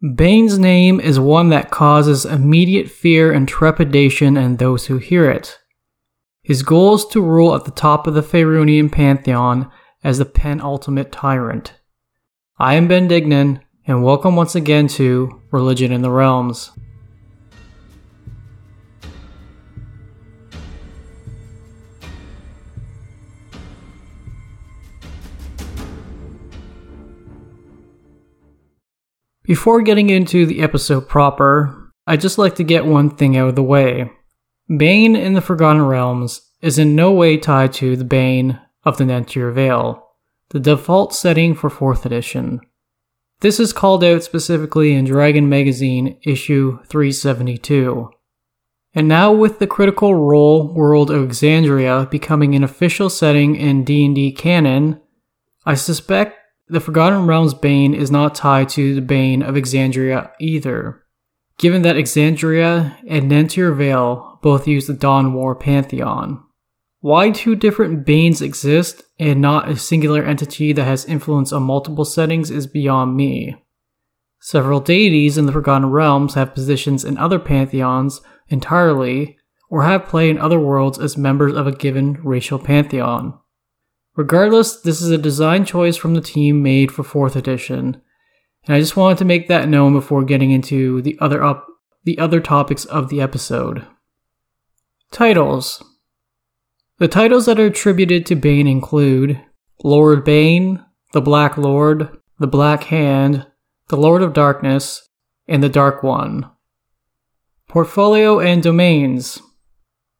Bane's name is one that causes immediate fear and trepidation in those who hear it. His goal is to rule at the top of the Faerunian pantheon as the penultimate tyrant. I am Ben Dignan, and welcome once again to Religion in the Realms. Before getting into the episode proper, I'd just like to get one thing out of the way. Bane in the Forgotten Realms is in no way tied to the Bane of the Nentir Vale, the default setting for 4th edition. This is called out specifically in Dragon Magazine issue 372. And now with the Critical Role world of Exandria becoming an official setting in D&D canon, I suspect the Forgotten Realms Bane is not tied to the Bane of Exandria either, given that Exandria and Nentir Vale both use the Dawn War pantheon. Why two different Banes exist and not a singular entity that has influence on multiple settings is beyond me. Several deities in the Forgotten Realms have positions in other pantheons entirely, or have play in other worlds as members of a given racial pantheon. Regardless, this is a design choice from the team made for 4th edition, and I just wanted to make that known before getting into the other up the other topics of the episode. Titles The titles that are attributed to Bane include Lord Bane, the Black Lord, the Black Hand, the Lord of Darkness, and the Dark One. Portfolio and domains.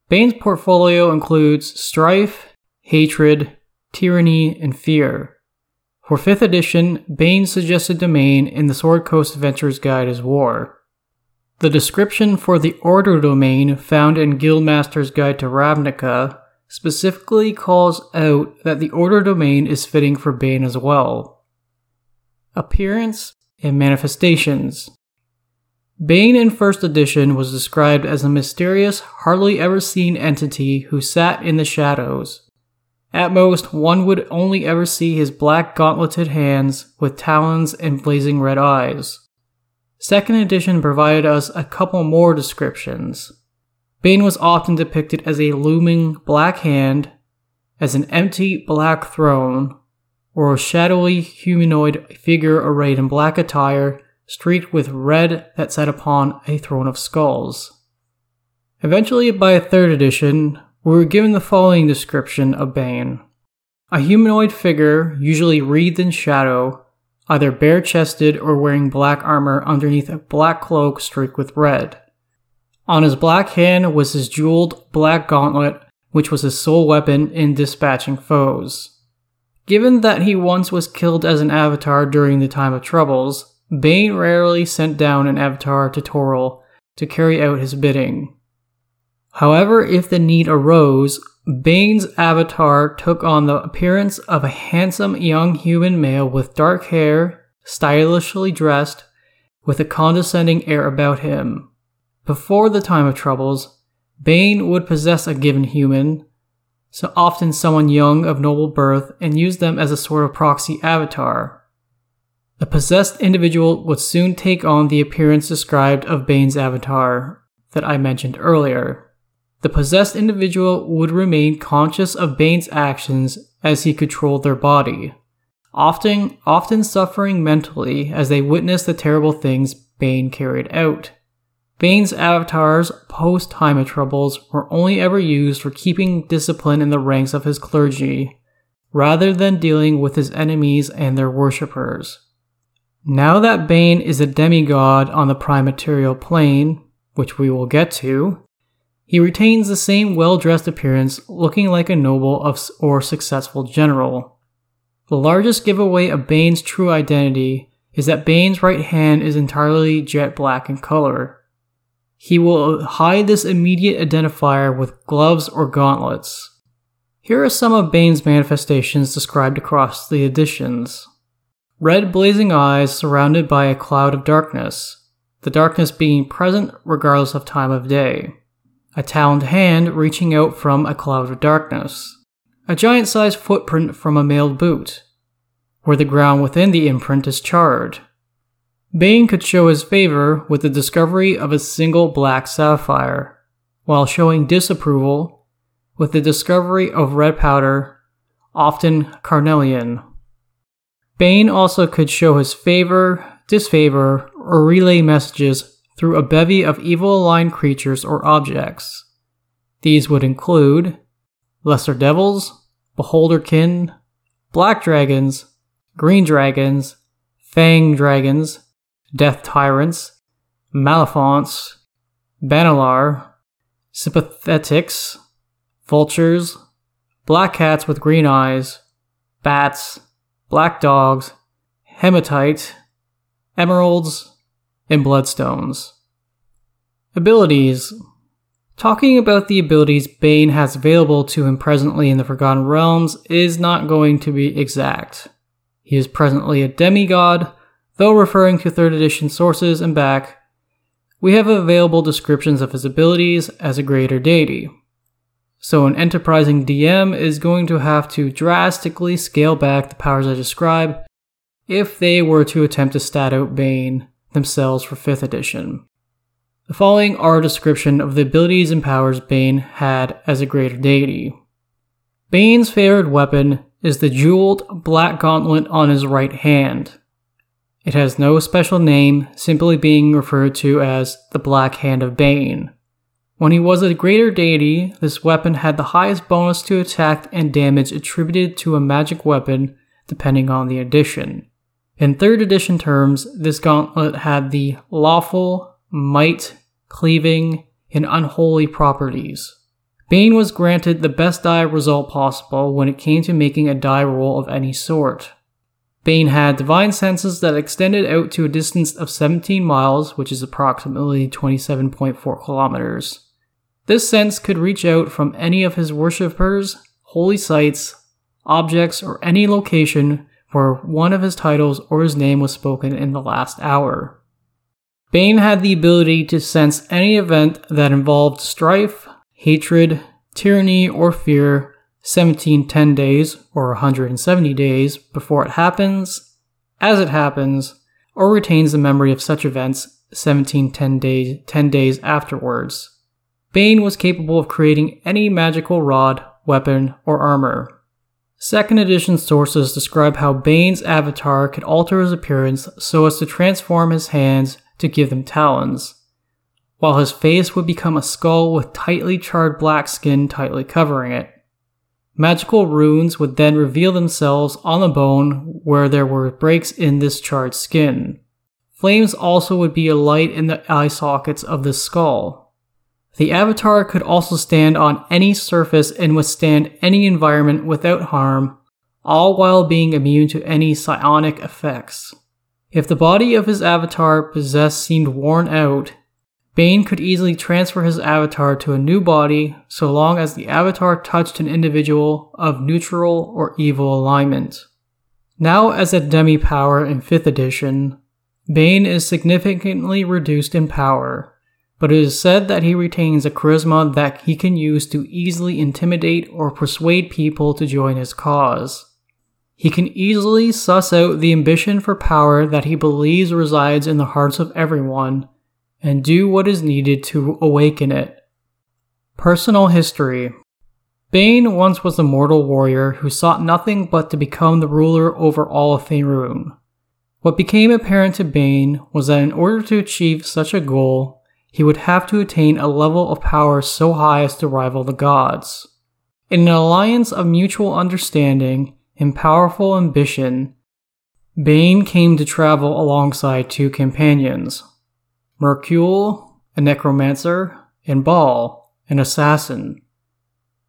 Bane's portfolio includes strife, hatred, tyranny, and fear. For 5th edition, Bane's suggested domain in the Sword Coast Adventurer's Guide is war. The description for the Order domain found in Guildmaster's Guide to Ravnica specifically calls out that the Order domain is fitting for Bane as well. Appearance and manifestations. Bane in 1st edition was described as a mysterious, hardly ever seen entity who sat in the shadows. At most, one would only ever see his black gauntleted hands with talons and blazing red eyes. Second edition provided us a couple more descriptions. Bane was often depicted as a looming black hand, as an empty black throne, or a shadowy humanoid figure arrayed in black attire streaked with red that sat upon a throne of skulls. Eventually, by a third edition, we were given the following description of Bane a humanoid figure, usually wreathed in shadow, either bare chested or wearing black armor underneath a black cloak streaked with red. On his black hand was his jeweled black gauntlet, which was his sole weapon in dispatching foes. Given that he once was killed as an avatar during the time of troubles, Bane rarely sent down an avatar to Toril to carry out his bidding. However, if the need arose, Bane's avatar took on the appearance of a handsome young human male with dark hair, stylishly dressed, with a condescending air about him. Before the time of troubles, Bane would possess a given human, so often someone young of noble birth, and use them as a sort of proxy avatar. The possessed individual would soon take on the appearance described of Bane's avatar that I mentioned earlier the possessed individual would remain conscious of Bane's actions as he controlled their body, often, often suffering mentally as they witnessed the terrible things Bane carried out. Bane's avatars post Time Troubles were only ever used for keeping discipline in the ranks of his clergy, rather than dealing with his enemies and their worshippers. Now that Bane is a demigod on the prime material plane, which we will get to, he retains the same well dressed appearance, looking like a noble or successful general. The largest giveaway of Bane's true identity is that Bane's right hand is entirely jet black in color. He will hide this immediate identifier with gloves or gauntlets. Here are some of Bane's manifestations described across the editions. Red blazing eyes surrounded by a cloud of darkness, the darkness being present regardless of time of day a taloned hand reaching out from a cloud of darkness, a giant sized footprint from a mailed boot, where the ground within the imprint is charred, Bane could show his favor with the discovery of a single black sapphire, while showing disapproval with the discovery of red powder, often carnelian. Bane also could show his favor, disfavor, or relay messages through a bevy of evil aligned creatures or objects. These would include lesser devils, beholderkin, black dragons, green dragons, fang dragons, death tyrants, malefonts, banalar, sympathetics, vultures, black cats with green eyes, bats, black dogs, hematite, emeralds, and bloodstones. Abilities Talking about the abilities Bane has available to him presently in the Forgotten Realms is not going to be exact. He is presently a demigod, though referring to 3rd edition sources and back, we have available descriptions of his abilities as a greater deity. So an enterprising DM is going to have to drastically scale back the powers I describe if they were to attempt to stat out Bane themselves for 5th edition. The following are a description of the abilities and powers Bane had as a greater deity. Bane's favored weapon is the jeweled black gauntlet on his right hand. It has no special name, simply being referred to as the Black Hand of Bane. When he was a greater deity, this weapon had the highest bonus to attack and damage attributed to a magic weapon, depending on the edition. In 3rd edition terms, this gauntlet had the lawful, might, cleaving, and unholy properties. Bane was granted the best die result possible when it came to making a die roll of any sort. Bane had divine senses that extended out to a distance of 17 miles, which is approximately 27.4 kilometers. This sense could reach out from any of his worshippers, holy sites, objects, or any location where one of his titles or his name was spoken in the last hour. Bane had the ability to sense any event that involved strife, hatred, tyranny, or fear 1710 days or 170 days before it happens, as it happens, or retains the memory of such events 1710 days 10 days afterwards. Bane was capable of creating any magical rod, weapon, or armor. Second edition sources describe how Bane's avatar could alter his appearance so as to transform his hands to give them talons, while his face would become a skull with tightly charred black skin tightly covering it. Magical runes would then reveal themselves on the bone where there were breaks in this charred skin. Flames also would be alight in the eye sockets of the skull. The avatar could also stand on any surface and withstand any environment without harm, all while being immune to any psionic effects. If the body of his avatar possessed seemed worn out, Bane could easily transfer his avatar to a new body so long as the avatar touched an individual of neutral or evil alignment. Now, as a demi power in 5th edition, Bane is significantly reduced in power, but it is said that he retains a charisma that he can use to easily intimidate or persuade people to join his cause. He can easily suss out the ambition for power that he believes resides in the hearts of everyone and do what is needed to awaken it. Personal history Bane once was a mortal warrior who sought nothing but to become the ruler over all of Faerun. What became apparent to Bane was that in order to achieve such a goal, he would have to attain a level of power so high as to rival the gods. In an alliance of mutual understanding, and powerful ambition, Bane came to travel alongside two companions Myrkul, a necromancer, and Bhaal, an assassin.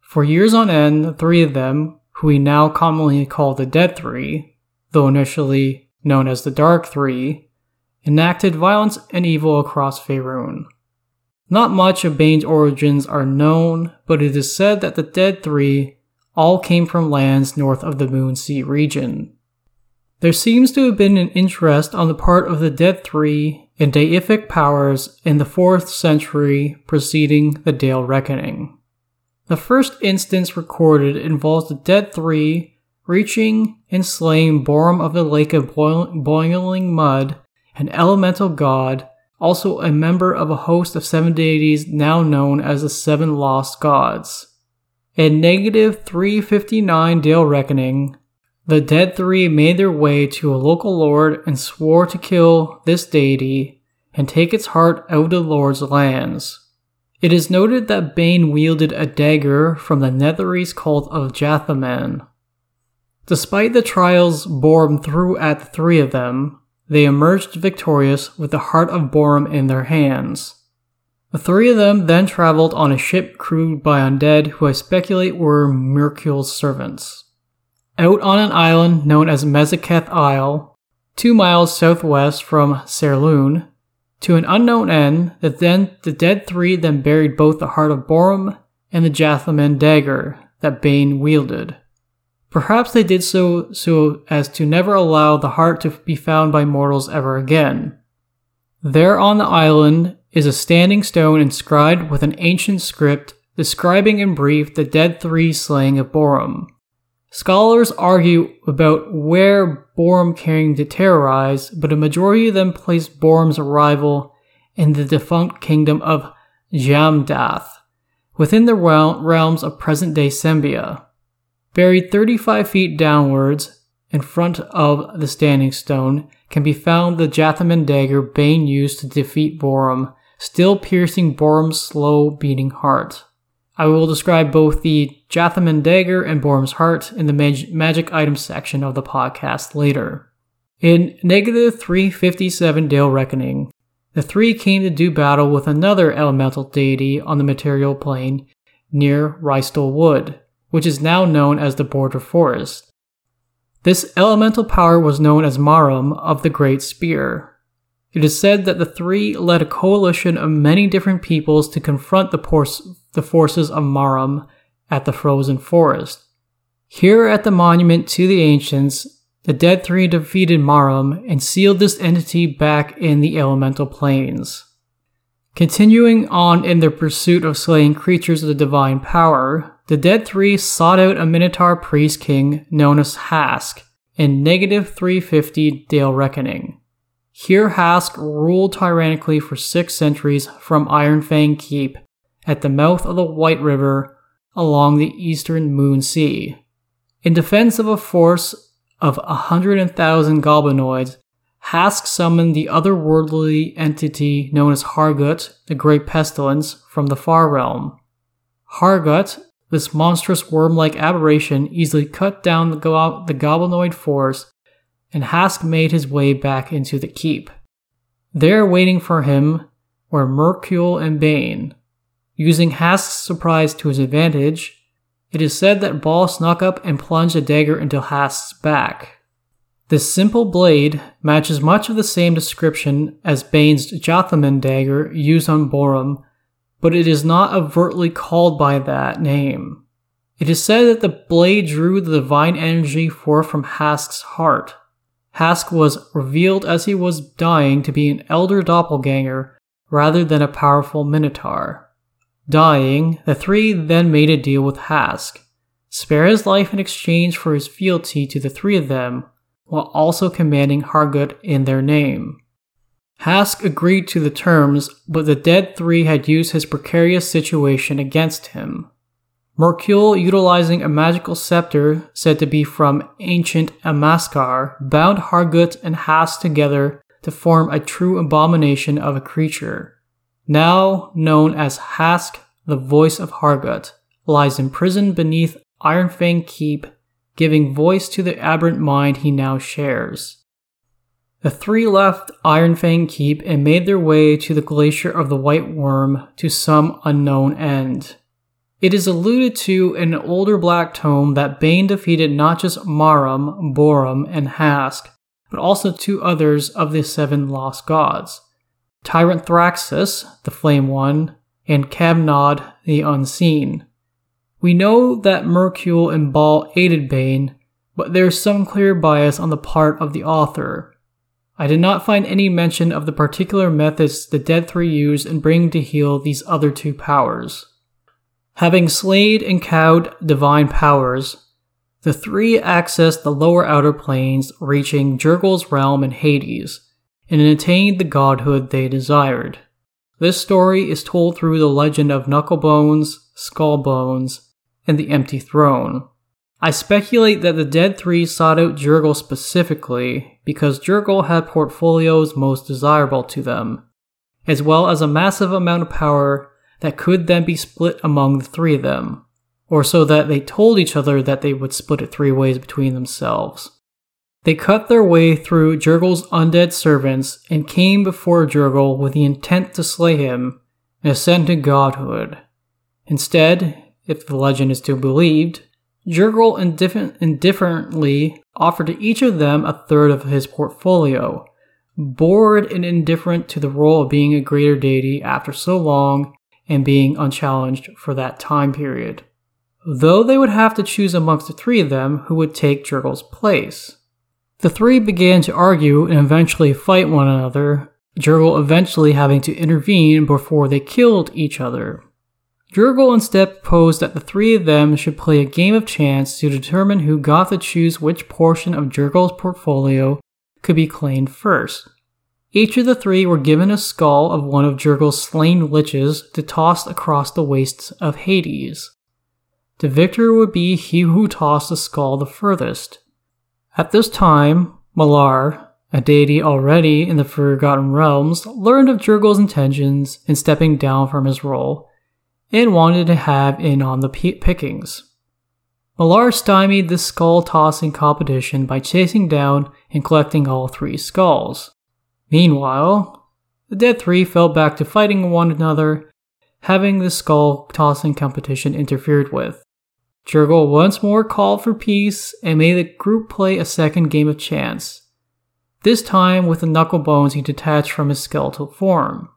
For years on end, the three of them, who we now commonly call the Dead Three, though initially known as the Dark Three, enacted violence and evil across Faerun. Not much of Bane's origins are known, but it is said that the Dead Three all came from lands north of the Moonsea region. There seems to have been an interest on the part of the Dead Three in deific powers in the 4th century preceding the Dale Reckoning. The first instance recorded involves the Dead Three reaching and slaying Borem of the Lake of Boiling Mud an elemental god, also a member of a host of seven deities now known as the Seven Lost Gods. In negative 359 Dale Reckoning, the Dead Three made their way to a local lord and swore to kill this deity and take its heart out of the lord's lands. It is noted that Bane wielded a dagger from the Netherese cult of Jathaman. Despite the trials Borem threw at the three of them, they emerged victorious with the heart of Borem in their hands. The three of them then traveled on a ship crewed by undead who I speculate were Myrkul's servants. Out on an island known as Mezaketh Isle, two miles southwest from Saerloon, to an unknown end, that then the dead three then buried both the heart of Borem and the Jathaman dagger that Bane wielded. Perhaps they did so so as to never allow the heart to be found by mortals ever again. There on the island is a standing stone inscribed with an ancient script describing in brief the dead three slaying of Borem. Scholars argue about where Borem came to terrorize, but a majority of them place Borem's arrival in the defunct kingdom of Jhaamdath, within the realms of present day Sembia. Buried 35 feet downwards in front of the standing stone can be found the Jathaman dagger Bane used to defeat Borem, still piercing Borem's slow beating heart. I will describe both the Jathaman dagger and Borem's heart in the mag- magic items section of the podcast later. In negative 357 Dale Reckoning, the three came to do battle with another elemental deity on the material plane near Rystall Wood, which is now known as the Border Forest. This elemental power was known as Maram of the Great Spear, it is said that the three led a coalition of many different peoples to confront the, por- the forces of Maram at the frozen forest. Here at the monument to the ancients, the dead three defeated Maram and sealed this entity back in the elemental planes. Continuing on in their pursuit of slaying creatures of the divine power, the dead three sought out a Minotaur priest king known as Haask in negative 350 Dale Reckoning. Here Haask ruled tyrannically for six centuries from Ironfang Keep at the mouth of the White River along the eastern Moon Sea. In defense of a force of a hundred thousand goblinoids, Haask summoned the otherworldly entity known as Hargut, the Great Pestilence, from the Far Realm. Hargut, this monstrous worm like aberration, easily cut down the, go- the goblinoid force and Haask made his way back into the keep. There waiting for him were Myrkul and Bane. Using Haask's surprise to his advantage, it is said that Bhaal snuck up and plunged a dagger into Haask's back. This simple blade matches much of the same description as Bane's Jathaman dagger used on Borem, but it is not overtly called by that name. It is said that the blade drew the divine energy forth from Haask's heart. Haask was revealed as he was dying to be an elder doppelganger rather than a powerful minotaur. Dying, the three then made a deal with Haask. Spare his life in exchange for his fealty to the three of them, while also commanding Hargut in their name. Haask agreed to the terms, but the dead three had used his precarious situation against him. Myrkul, utilizing a magical scepter said to be from ancient Amaskar, bound Hargut and Haask together to form a true abomination of a creature. Now known as Haask, the voice of Hargut, lies imprisoned beneath Ironfang Keep, giving voice to the aberrant mind he now shares. The three left Ironfang Keep and made their way to the Glacier of the White Worm to some unknown end. It is alluded to in an older Black Tome that Bane defeated not just Maram, Borem, and Haask, but also two others of the seven lost gods Tyranthraxus, the Flame One, and Camnod, the Unseen. We know that Myrkul and Bhaal aided Bane, but there is some clear bias on the part of the author. I did not find any mention of the particular methods the Dead Three used in bringing to heel these other two powers. Having slayed and cowed divine powers, the three access the lower outer planes, reaching Jergal's realm and Hades, and attained the godhood they desired. This story is told through the legend of Knucklebones, Skullbones, and the Empty Throne. I speculate that the Dead Three sought out Jergal specifically because Jergal had portfolios most desirable to them, as well as a massive amount of power that could then be split among the three of them, or so that they told each other that they would split it three ways between themselves. They cut their way through Jergal's undead servants and came before Jergal with the intent to slay him and ascend to godhood. Instead, if the legend is to be believed, Jergal indifferently offered to each of them a third of his portfolio, bored and indifferent to the role of being a greater deity after so long and being unchallenged for that time period. Though they would have to choose amongst the three of them who would take Jergal's place. The three began to argue and eventually fight one another, Jergal eventually having to intervene before they killed each other. Jergal instead proposed that the three of them should play a game of chance to determine who got to choose which portion of Jergal's portfolio could be claimed first. Each of the three were given a skull of one of Jergal's slain liches to toss across the wastes of Hades. The victor would be he who tossed the skull the furthest. At this time, Malar, a deity already in the Forgotten Realms, learned of Jergal's intentions in stepping down from his role and wanted to have in on the pickings. Malar stymied this skull tossing competition by chasing down and collecting all three skulls. Meanwhile, the Dead Three fell back to fighting one another, having the skull tossing competition interfered with. Jergal once more called for peace and made the group play a second game of chance, this time with the knucklebones he detached from his skeletal form.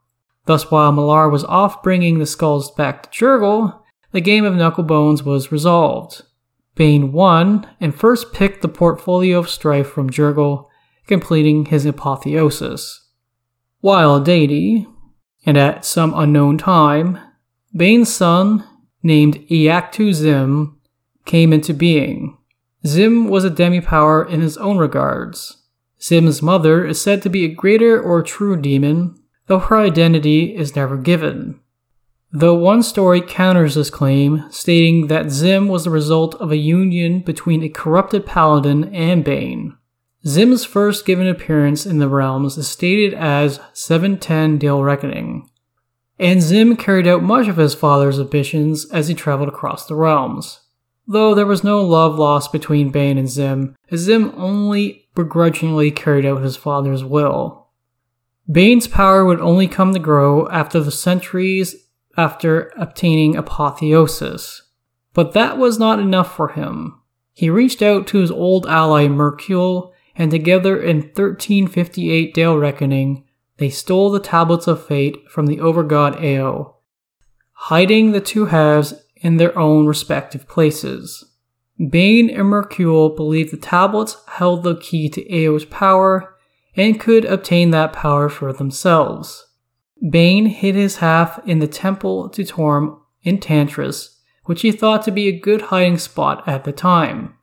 Thus, while Malar was off bringing the skulls back to Jergal, the game of Knucklebones was resolved. Bane won and first picked the portfolio of strife from Jergal, completing his apotheosis. While a deity, and at some unknown time, Bane's son, named Iyachtu Xvim, came into being. Xvim was a demi-power in his own regards. Xvim's mother is said to be a greater or true demon, though her identity is never given. Though one story counters this claim, stating that Xvim was the result of a union between a corrupted paladin and Bane. Xvim's first given appearance in the realms is stated as 710 Dale Reckoning, and Xvim carried out much of his father's ambitions as he traveled across the realms. Though there was no love lost between Bane and Xvim, as Xvim only begrudgingly carried out his father's will. Bane's power would only come to grow after the centuries after obtaining apotheosis. But that was not enough for him. He reached out to his old ally Myrkul, and together in 1358 Dale Reckoning, they stole the Tablets of Fate from the overgod Ao, hiding the two halves in their own respective places. Bane and Myrkul believed the tablets held the key to Ao's power and could obtain that power for themselves. Bane hid his half in the Temple to Torm in Tantras, which he thought to be a good hiding spot at the time.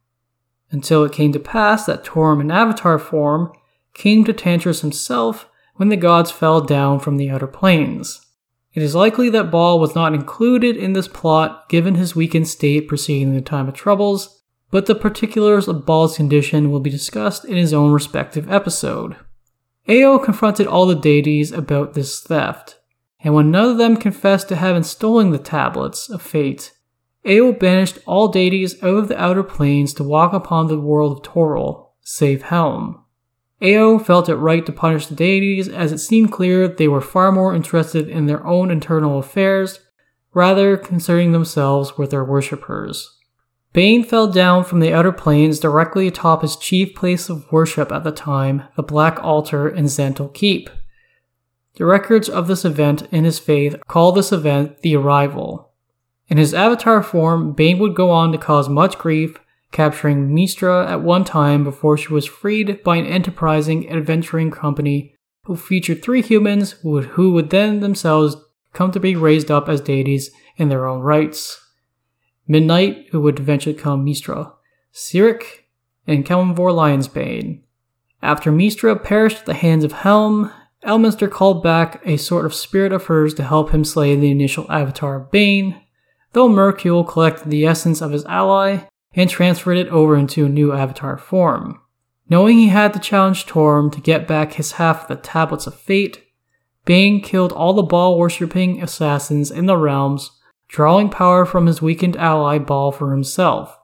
Until it came to pass that Torm in avatar form came to Tantras himself when the gods fell down from the outer planes. It is likely that Bhaal was not included in this plot given his weakened state preceding the time of troubles, but the particulars of Bhaal's condition will be discussed in his own respective episode. Ao confronted all the deities about this theft, and when none of them confessed to having stolen the tablets of fate, Ao banished all deities out of the outer planes to walk upon the world of Toril, save Helm. Ao felt it right to punish the deities as it seemed clear they were far more interested in their own internal affairs rather concerning themselves with their worshippers. Bane fell down from the outer planes directly atop his chief place of worship at the time, the Black Altar in Zhentil Keep. The records of this event in his faith call this event the Arrival. In his avatar form, Bane would go on to cause much grief, capturing Mystra at one time before she was freed by an enterprising adventuring company who featured three humans who would, who would then themselves come to be raised up as deities in their own rights. Midnight, who would eventually become Mystra, Cyric, and Kelemvor Lionsbane. After Mystra perished at the hands of Helm, Elminster called back a sort of spirit of hers to help him slay the initial avatar of Bane, though Myrkul collected the essence of his ally and transferred it over into a new avatar form. Knowing he had to challenge Torm to get back his half of the Tablets of Fate, Bane killed all the Bhaal worshipping assassins in the realms, drawing power from his weakened ally Bhaal for himself.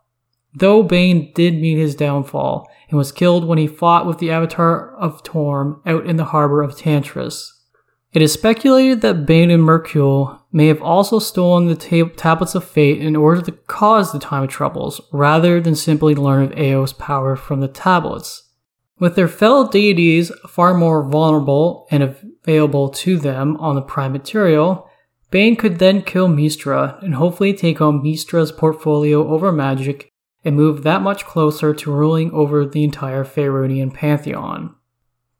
Though Bane did meet his downfall and was killed when he fought with the avatar of Torm out in the harbor of Tantras. It is speculated that Bane and Myrkul may have also stolen the tab- Tablets of Fate in order to cause the Time of Troubles, rather than simply learn of Ao's power from the tablets. With their fellow deities far more vulnerable and available to them on the Prime material, Bane could then kill Mystra and hopefully take on Mystra's portfolio over magic and move that much closer to ruling over the entire Faerunian pantheon.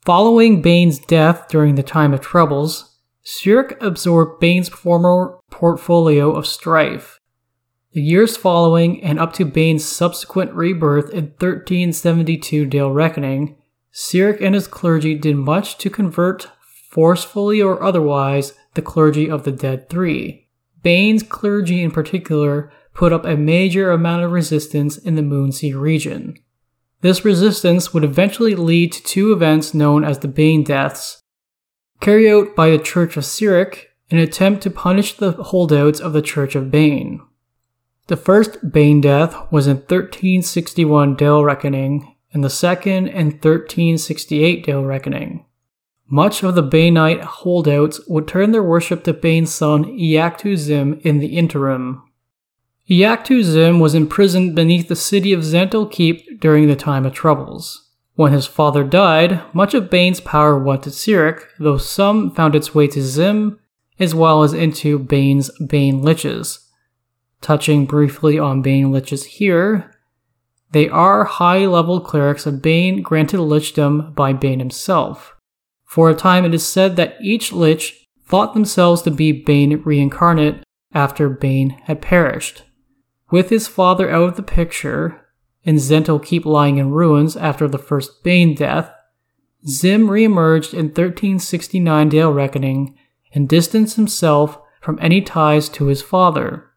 Following Bane's death during the Time of Troubles, Cyric absorbed Bane's former portfolio of strife. The years following and up to Bane's subsequent rebirth in 1372 Dale Reckoning, Cyric and his clergy did much to convert, forcefully or otherwise, the clergy of the Dead Three. Bane's clergy in particular put up a major amount of resistance in the Moonsea region. This resistance would eventually lead to two events known as the Bane Deaths, carried out by the Church of Cyric in an attempt to punish the holdouts of the Church of Bane. The first Bane death was in 1361 Dale Reckoning, and the second in 1368 Dale Reckoning. Much of the Banite holdouts would turn their worship to Bane's son Iyachtu Xvim in the interim. Iyachtu Xvim was imprisoned beneath the city of Zhentil Keep during the time of troubles. When his father died, much of Bane's power went to Cyric, though some found its way to Xvim, as well as into Bane's Bane Liches. Touching briefly on Bane Liches here, they are high level clerics of Bane granted lichdom by Bane himself. For a time, it is said that each lich thought themselves to be Bane reincarnate after Bane had perished. With his father out of the picture, and Zhentil Keep lying in ruins after the first Bane death, Xvim reemerged in 1369 Dale Reckoning and distanced himself from any ties to his father.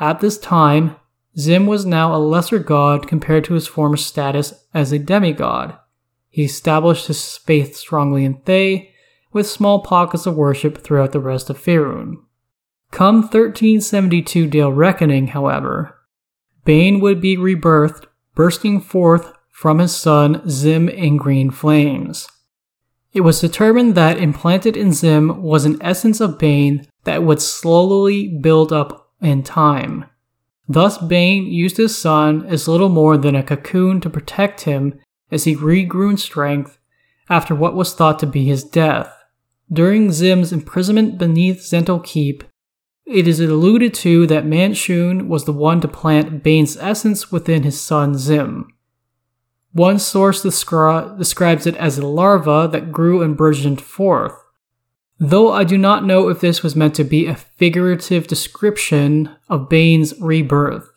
At this time, Xvim was now a lesser god compared to his former status as a demigod. He established his faith strongly in Thay, with small pockets of worship throughout the rest of Faerun. Come 1372 Dale Reckoning, however, Bane would be rebirthed, bursting forth from his son Xvim in green flames. It was determined that implanted in Xvim was an essence of Bane that would slowly build up in time. Thus, Bane used his son as little more than a cocoon to protect him as he regrew in strength after what was thought to be his death. During Xvim's imprisonment beneath Zhentil Keep, it is alluded to that Manshoon was the one to plant Bane's essence within his son Xvim. One source descri- describes it as a larva that grew and burgeoned forth. Though I do not know if this was meant to be a figurative description of Bane's rebirth.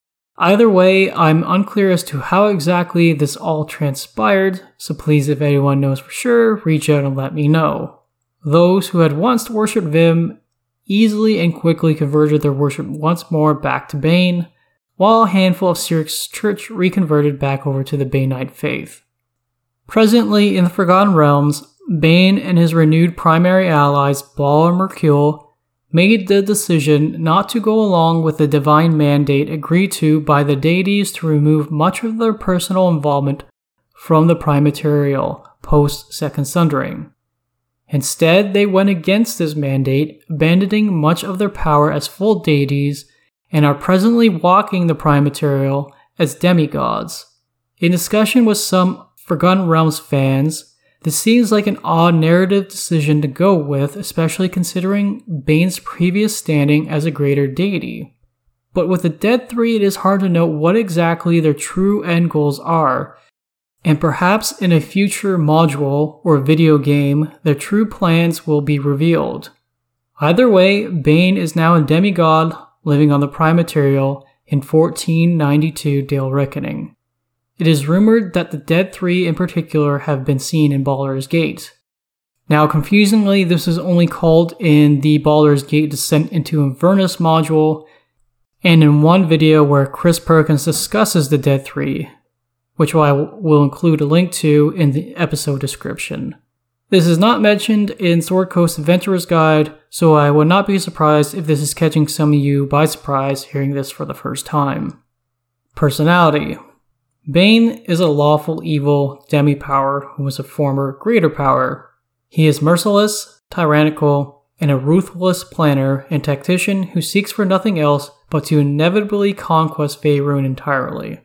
Either way, I'm unclear as to how exactly this all transpired, so please, if anyone knows for sure, reach out and let me know. Those who had once worshipped Xvim easily and quickly converted their worship once more back to Bane, while a handful of Cyric's church reconverted back over to the Banite faith. Presently, in the Forgotten Realms, Bane and his renewed primary allies, Bhaal and Myrkul, made the decision not to go along with the divine mandate agreed to by the deities to remove much of their personal involvement from the prime material post Second Sundering. Instead, they went against this mandate, abandoning much of their power as full deities, and are presently walking the prime material as demigods. In discussion with some Forgotten Realms fans, this seems like an odd narrative decision to go with, especially considering Bane's previous standing as a greater deity. But with the Dead Three, it is hard to know what exactly their true end goals are, and perhaps in a future module or video game, their true plans will be revealed. Either way, Bane is now a demigod living on the Prime Material in 1492 Dale Reckoning. It is rumored that the Dead Three in particular have been seen in Baldur's Gate. Now, confusingly, this is only called in the Baldur's Gate Descent into Avernus module, and in one video where Chris Perkins discusses the Dead Three, which I will include a link to in the episode description. This is not mentioned in Sword Coast Adventurer's Guide, so I would not be surprised if this is catching some of you by surprise hearing this for the first time. Personality Bane is a lawful evil demi power who is a former greater power. He is merciless, tyrannical, and a ruthless planner and tactician who seeks for nothing else but to inevitably conquest Faerun entirely.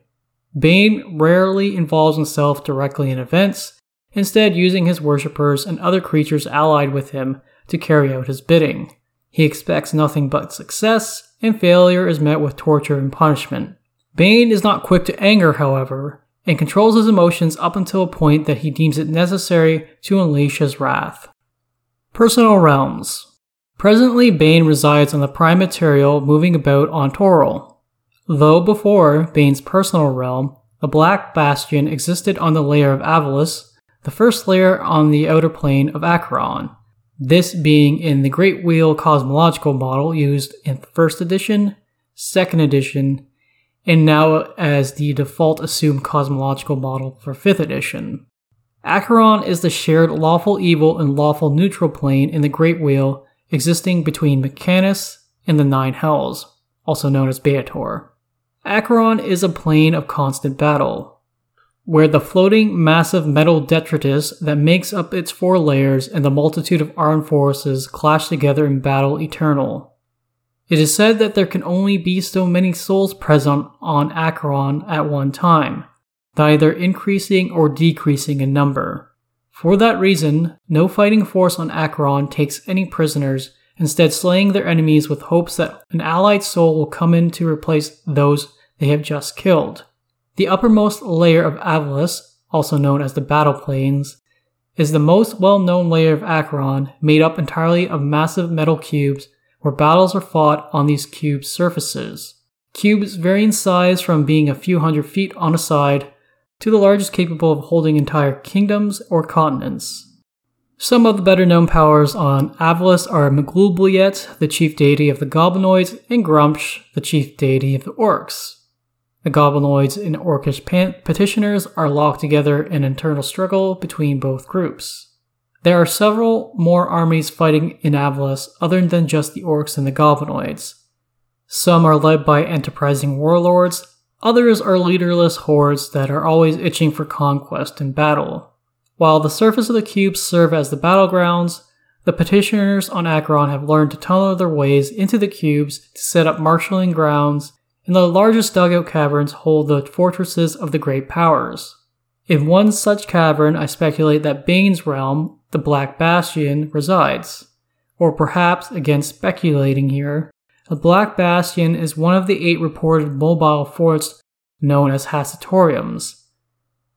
Bane rarely involves himself directly in events, instead using his worshippers and other creatures allied with him to carry out his bidding. He expects nothing but success, and failure is met with torture and punishment. Bane is not quick to anger, however, and controls his emotions up until a point that he deems it necessary to unleash his wrath. Personal Realms Presently, Bane resides on the Prime Material moving about on Toril. Though before Bane's personal realm, the Black Bastion existed on the layer of Avalas, the first layer on the outer plane of Acheron, this being in the Great Wheel cosmological model used in 1st edition, 2nd edition, and now as the default assumed cosmological model for 5th edition. Acheron is the shared lawful evil and lawful neutral plane in the Great Wheel existing between Mechanus and the Nine Hells, also known as Baator. Acheron is a plane of constant battle, where the floating massive metal detritus that makes up its four layers and the multitude of armed forces clash together in battle eternal. It is said that there can only be so many souls present on Acheron at one time, neither increasing or decreasing in number. For that reason, no fighting force on Acheron takes any prisoners, instead slaying their enemies with hopes that an allied soul will come in to replace those they have just killed. The uppermost layer of Avalas, also known as the Battle Planes, is the most well known layer of Acheron, made up entirely of massive metal cubes where battles are fought on these cube surfaces. Cubes vary in size from being a few hundred feet on a side to the largest capable of holding entire kingdoms or continents. Some of the better known powers on Avalas are Maglubiyet, the chief deity of the Goblinoids, and Gruumsh, the chief deity of the Orcs. The Goblinoids and Orcish petitioners are locked together in internal struggle between both groups. There are several more armies fighting in Avalas other than just the Orcs and the Goblinoids. Some are led by enterprising warlords, others are leaderless hordes that are always itching for conquest and battle. While the surface of the cubes serve as the battlegrounds, the petitioners on Acheron have learned to tunnel their ways into the cubes to set up marshalling grounds and the largest dugout caverns hold the fortresses of the great powers. In one such cavern, I speculate that Bane's realm, the Black Bastion, resides. Or perhaps, again speculating here, the Black Bastion is one of the eight reported mobile forts known as Hassatoriums.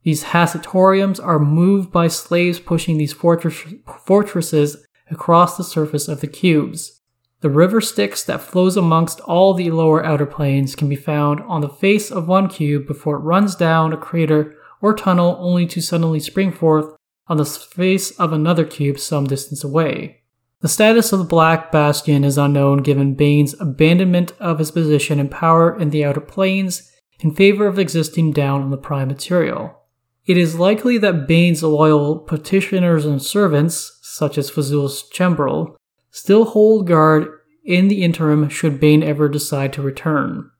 These Hassatoriums are moved by slaves pushing these fortress- fortresses across the surface of the cubes. The river Styx that flows amongst all the lower outer planes can be found on the face of one cube before it runs down a crater or tunnel only to suddenly spring forth on the face of another cube some distance away. The status of the Black Bastion is unknown given Bane's abandonment of his position and power in the outer planes in favor of existing down on the prime material. It is likely that Bane's loyal petitioners and servants, such as Fzoul's Chembryl, still hold guard in the interim should Bane ever decide to return.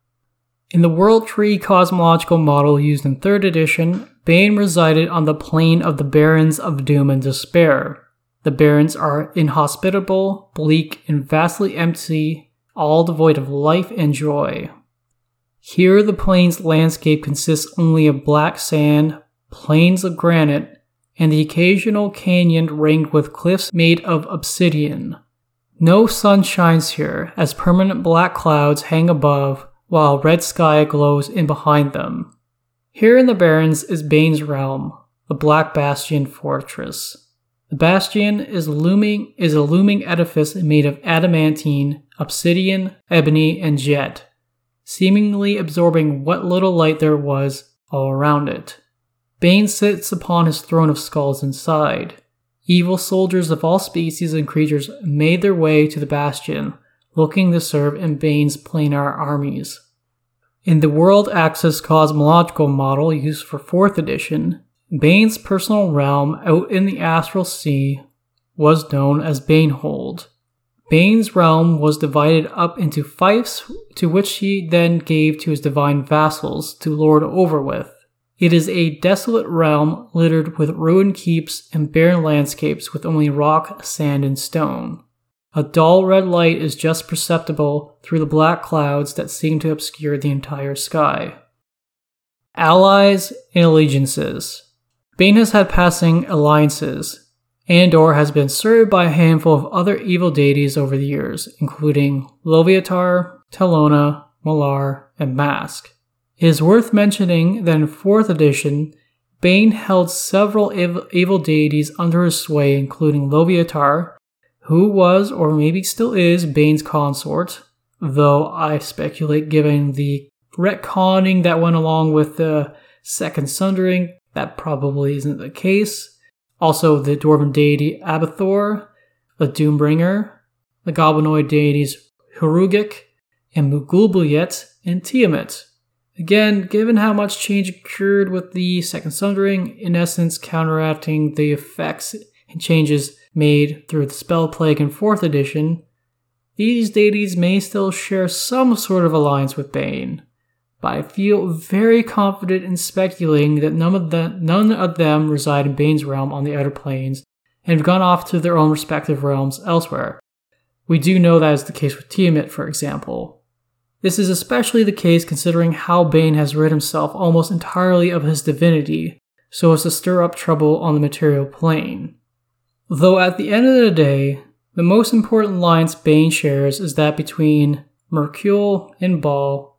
In the World Tree cosmological model used in 3rd edition, Bane resided on the plane of the Barrens of Doom and Despair. The Barrens are inhospitable, bleak, and vastly empty, all devoid of life and joy. Here, the plane's landscape consists only of black sand, plains of granite, and the occasional canyon ringed with cliffs made of obsidian. No sun shines here, as permanent black clouds hang above, while red sky glows in behind them. Here in the Barrens is Bane's realm, the Black Bastion fortress. The bastion is looming is a looming edifice made of adamantine, obsidian, ebony, and jet, seemingly absorbing what little light there was all around it. Bane sits upon his throne of skulls inside. Evil soldiers of all species and creatures made their way to the bastion, looking to serve in Bane's planar armies. In the World Axis cosmological model used for 4th edition, Bane's personal realm out in the astral sea was known as Banehold. Bane's realm was divided up into fiefs, to which he then gave to his divine vassals to lord over with. It is a desolate realm littered with ruined keeps and barren landscapes with only rock, sand, and stone. A dull red light is just perceptible through the black clouds that seem to obscure the entire sky. Allies and allegiances. Bane has had passing alliances. Andor has been served by a handful of other evil deities over the years, including Loviatar, Talona, Malar, and Mask. It is worth mentioning that in 4th edition, Bane held several evil deities under his sway, including Loviatar, who was or maybe still is Bane's consort, though I speculate given the retconning that went along with the Second Sundering, that probably isn't the case. Also, the dwarven deity Abbathor, the Doombringer, the goblinoid deities Hruggek and Maglubiyet and Tiamat. Again, given how much change occurred with the Second Sundering, in essence counteracting the effects and changes made through the Spell Plague in 4th edition, these deities may still share some sort of alliance with Bane, but I feel very confident in speculating that none of, the, none of them reside in Bane's realm on the Outer Planes and have gone off to their own respective realms elsewhere. We do know that is the case with Tiamat, for example. This is especially the case considering how Bane has rid himself almost entirely of his divinity, so as to stir up trouble on the material plane. Though at the end of the day, the most important alliance Bane shares is that between Myrkul and Bhaal,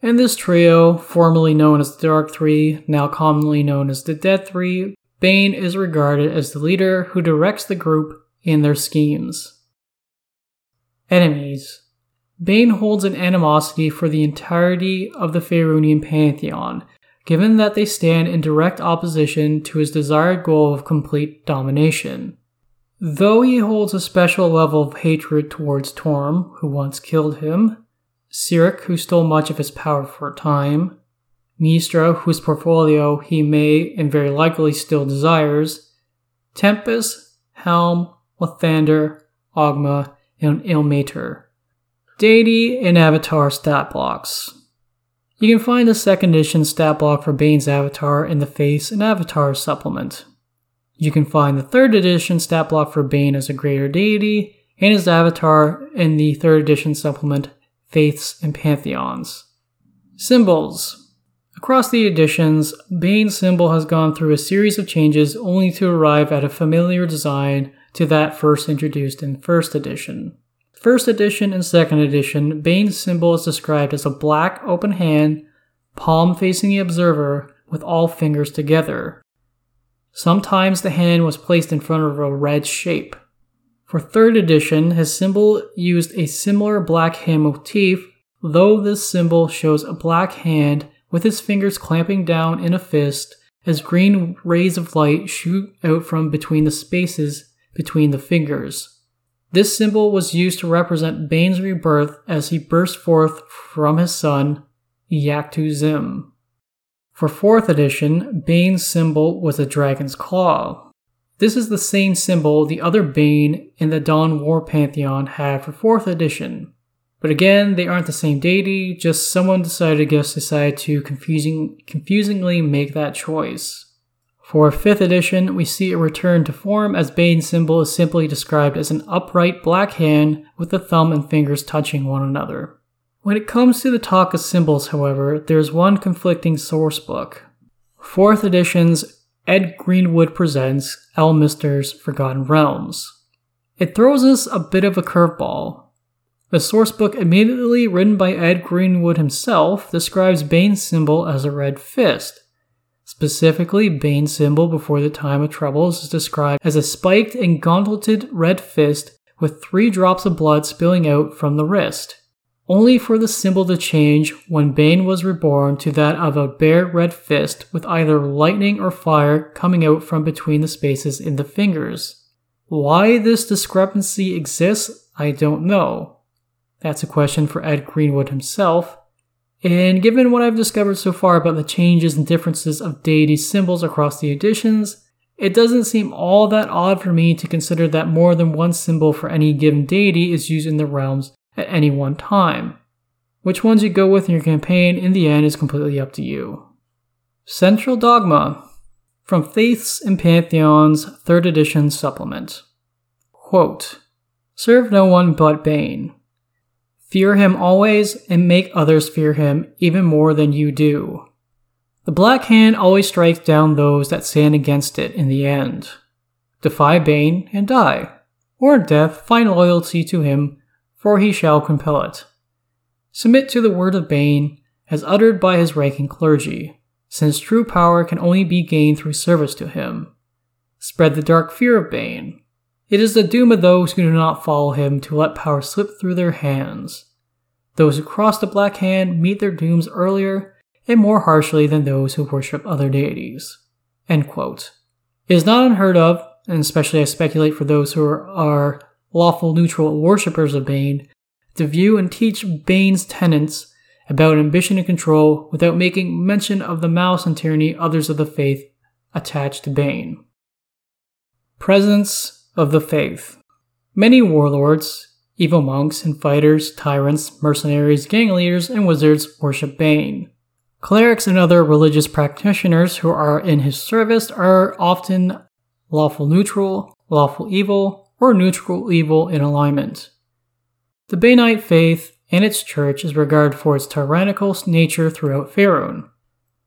and this trio, formerly known as the Dark Three, now commonly known as the Dead Three, Bane is regarded as the leader who directs the group in their schemes. Enemies Bane holds an animosity for the entirety of the Faerunian pantheon, given that they stand in direct opposition to his desired goal of complete domination. Though he holds a special level of hatred towards Torm, who once killed him, Cyric, who stole much of his power for a time, Mystra, whose portfolio he may and very likely still desires, Tempus, Helm, Lathander, Ogma, and Ilmater. Deity and Avatar stat blocks. You can find the second edition stat block for Bane's avatar in the Faiths and Avatar supplement. You can find the third edition stat block for Bane as a greater deity and his avatar in the third edition supplement Faiths and Pantheons. Symbols. Across the editions, Bane's symbol has gone through a series of changes only to arrive at a familiar design to that first introduced in first edition. First edition and second edition, Bane's symbol is described as a black open hand, palm facing the observer, with all fingers together. Sometimes the hand was placed in front of a red shape. For third edition, his symbol used a similar black hand motif, though this symbol shows a black hand with his fingers clamping down in a fist as green rays of light shoot out from between the spaces between the fingers. This symbol was used to represent Bane's rebirth as he burst forth from his son, Iyachtu Xvim. For 4th edition, Bane's symbol was a dragon's claw. This is the same symbol the other Bane in the Dawn War Pantheon had for 4th edition. But again, they aren't the same deity, just someone decided to guess decided to confusing, confusingly make that choice. For 5th edition, we see a return to form as Bane's symbol is simply described as an upright black hand with the thumb and fingers touching one another. When it comes to the talk of symbols, however, there's one conflicting source book. 4th edition's Ed Greenwood presents Elminster's Forgotten Realms. It throws us a bit of a curveball. The sourcebook, immediately written by Ed Greenwood himself, describes Bane's symbol as a red fist, Specifically, Bane's symbol before the time of troubles is described as a spiked and gauntleted red fist with three drops of blood spilling out from the wrist. Only for the symbol to change when Bane was reborn to that of a bare red fist with either lightning or fire coming out from between the spaces in the fingers. Why this discrepancy exists, I don't know. That's a question for Ed Greenwood himself. And given what I've discovered so far about the changes and differences of deity symbols across the editions, it doesn't seem all that odd for me to consider that more than one symbol for any given deity is used in the realms at any one time. Which ones you go with in your campaign in the end is completely up to you. Central Dogma from Faiths and Pantheons 3rd edition supplement. Quote, Serve no one but Bane. Fear him always and make others fear him even more than you do. The Black Hand always strikes down those that stand against it in the end. Defy Bane and die, or in death find loyalty to him for he shall compel it. Submit to the word of Bane, as uttered by his ranking clergy, since true power can only be gained through service to him. Spread the dark fear of Bane. It is the doom of those who do not follow him to let power slip through their hands. Those who cross the Black Hand meet their dooms earlier and more harshly than those who worship other deities. It is not unheard of, and especially I speculate for those who are lawful neutral worshippers of Bane, to view and teach Bane's tenets about ambition and control without making mention of the malice and tyranny others of the faith attached to Bane. Presence of the Faith Many warlords, evil monks and fighters, tyrants, mercenaries, gang leaders, and wizards worship Bane. Clerics and other religious practitioners who are in his service are often lawful neutral, lawful evil, or neutral evil in alignment. The Banite faith and its church is regarded for its tyrannical nature throughout Faerun.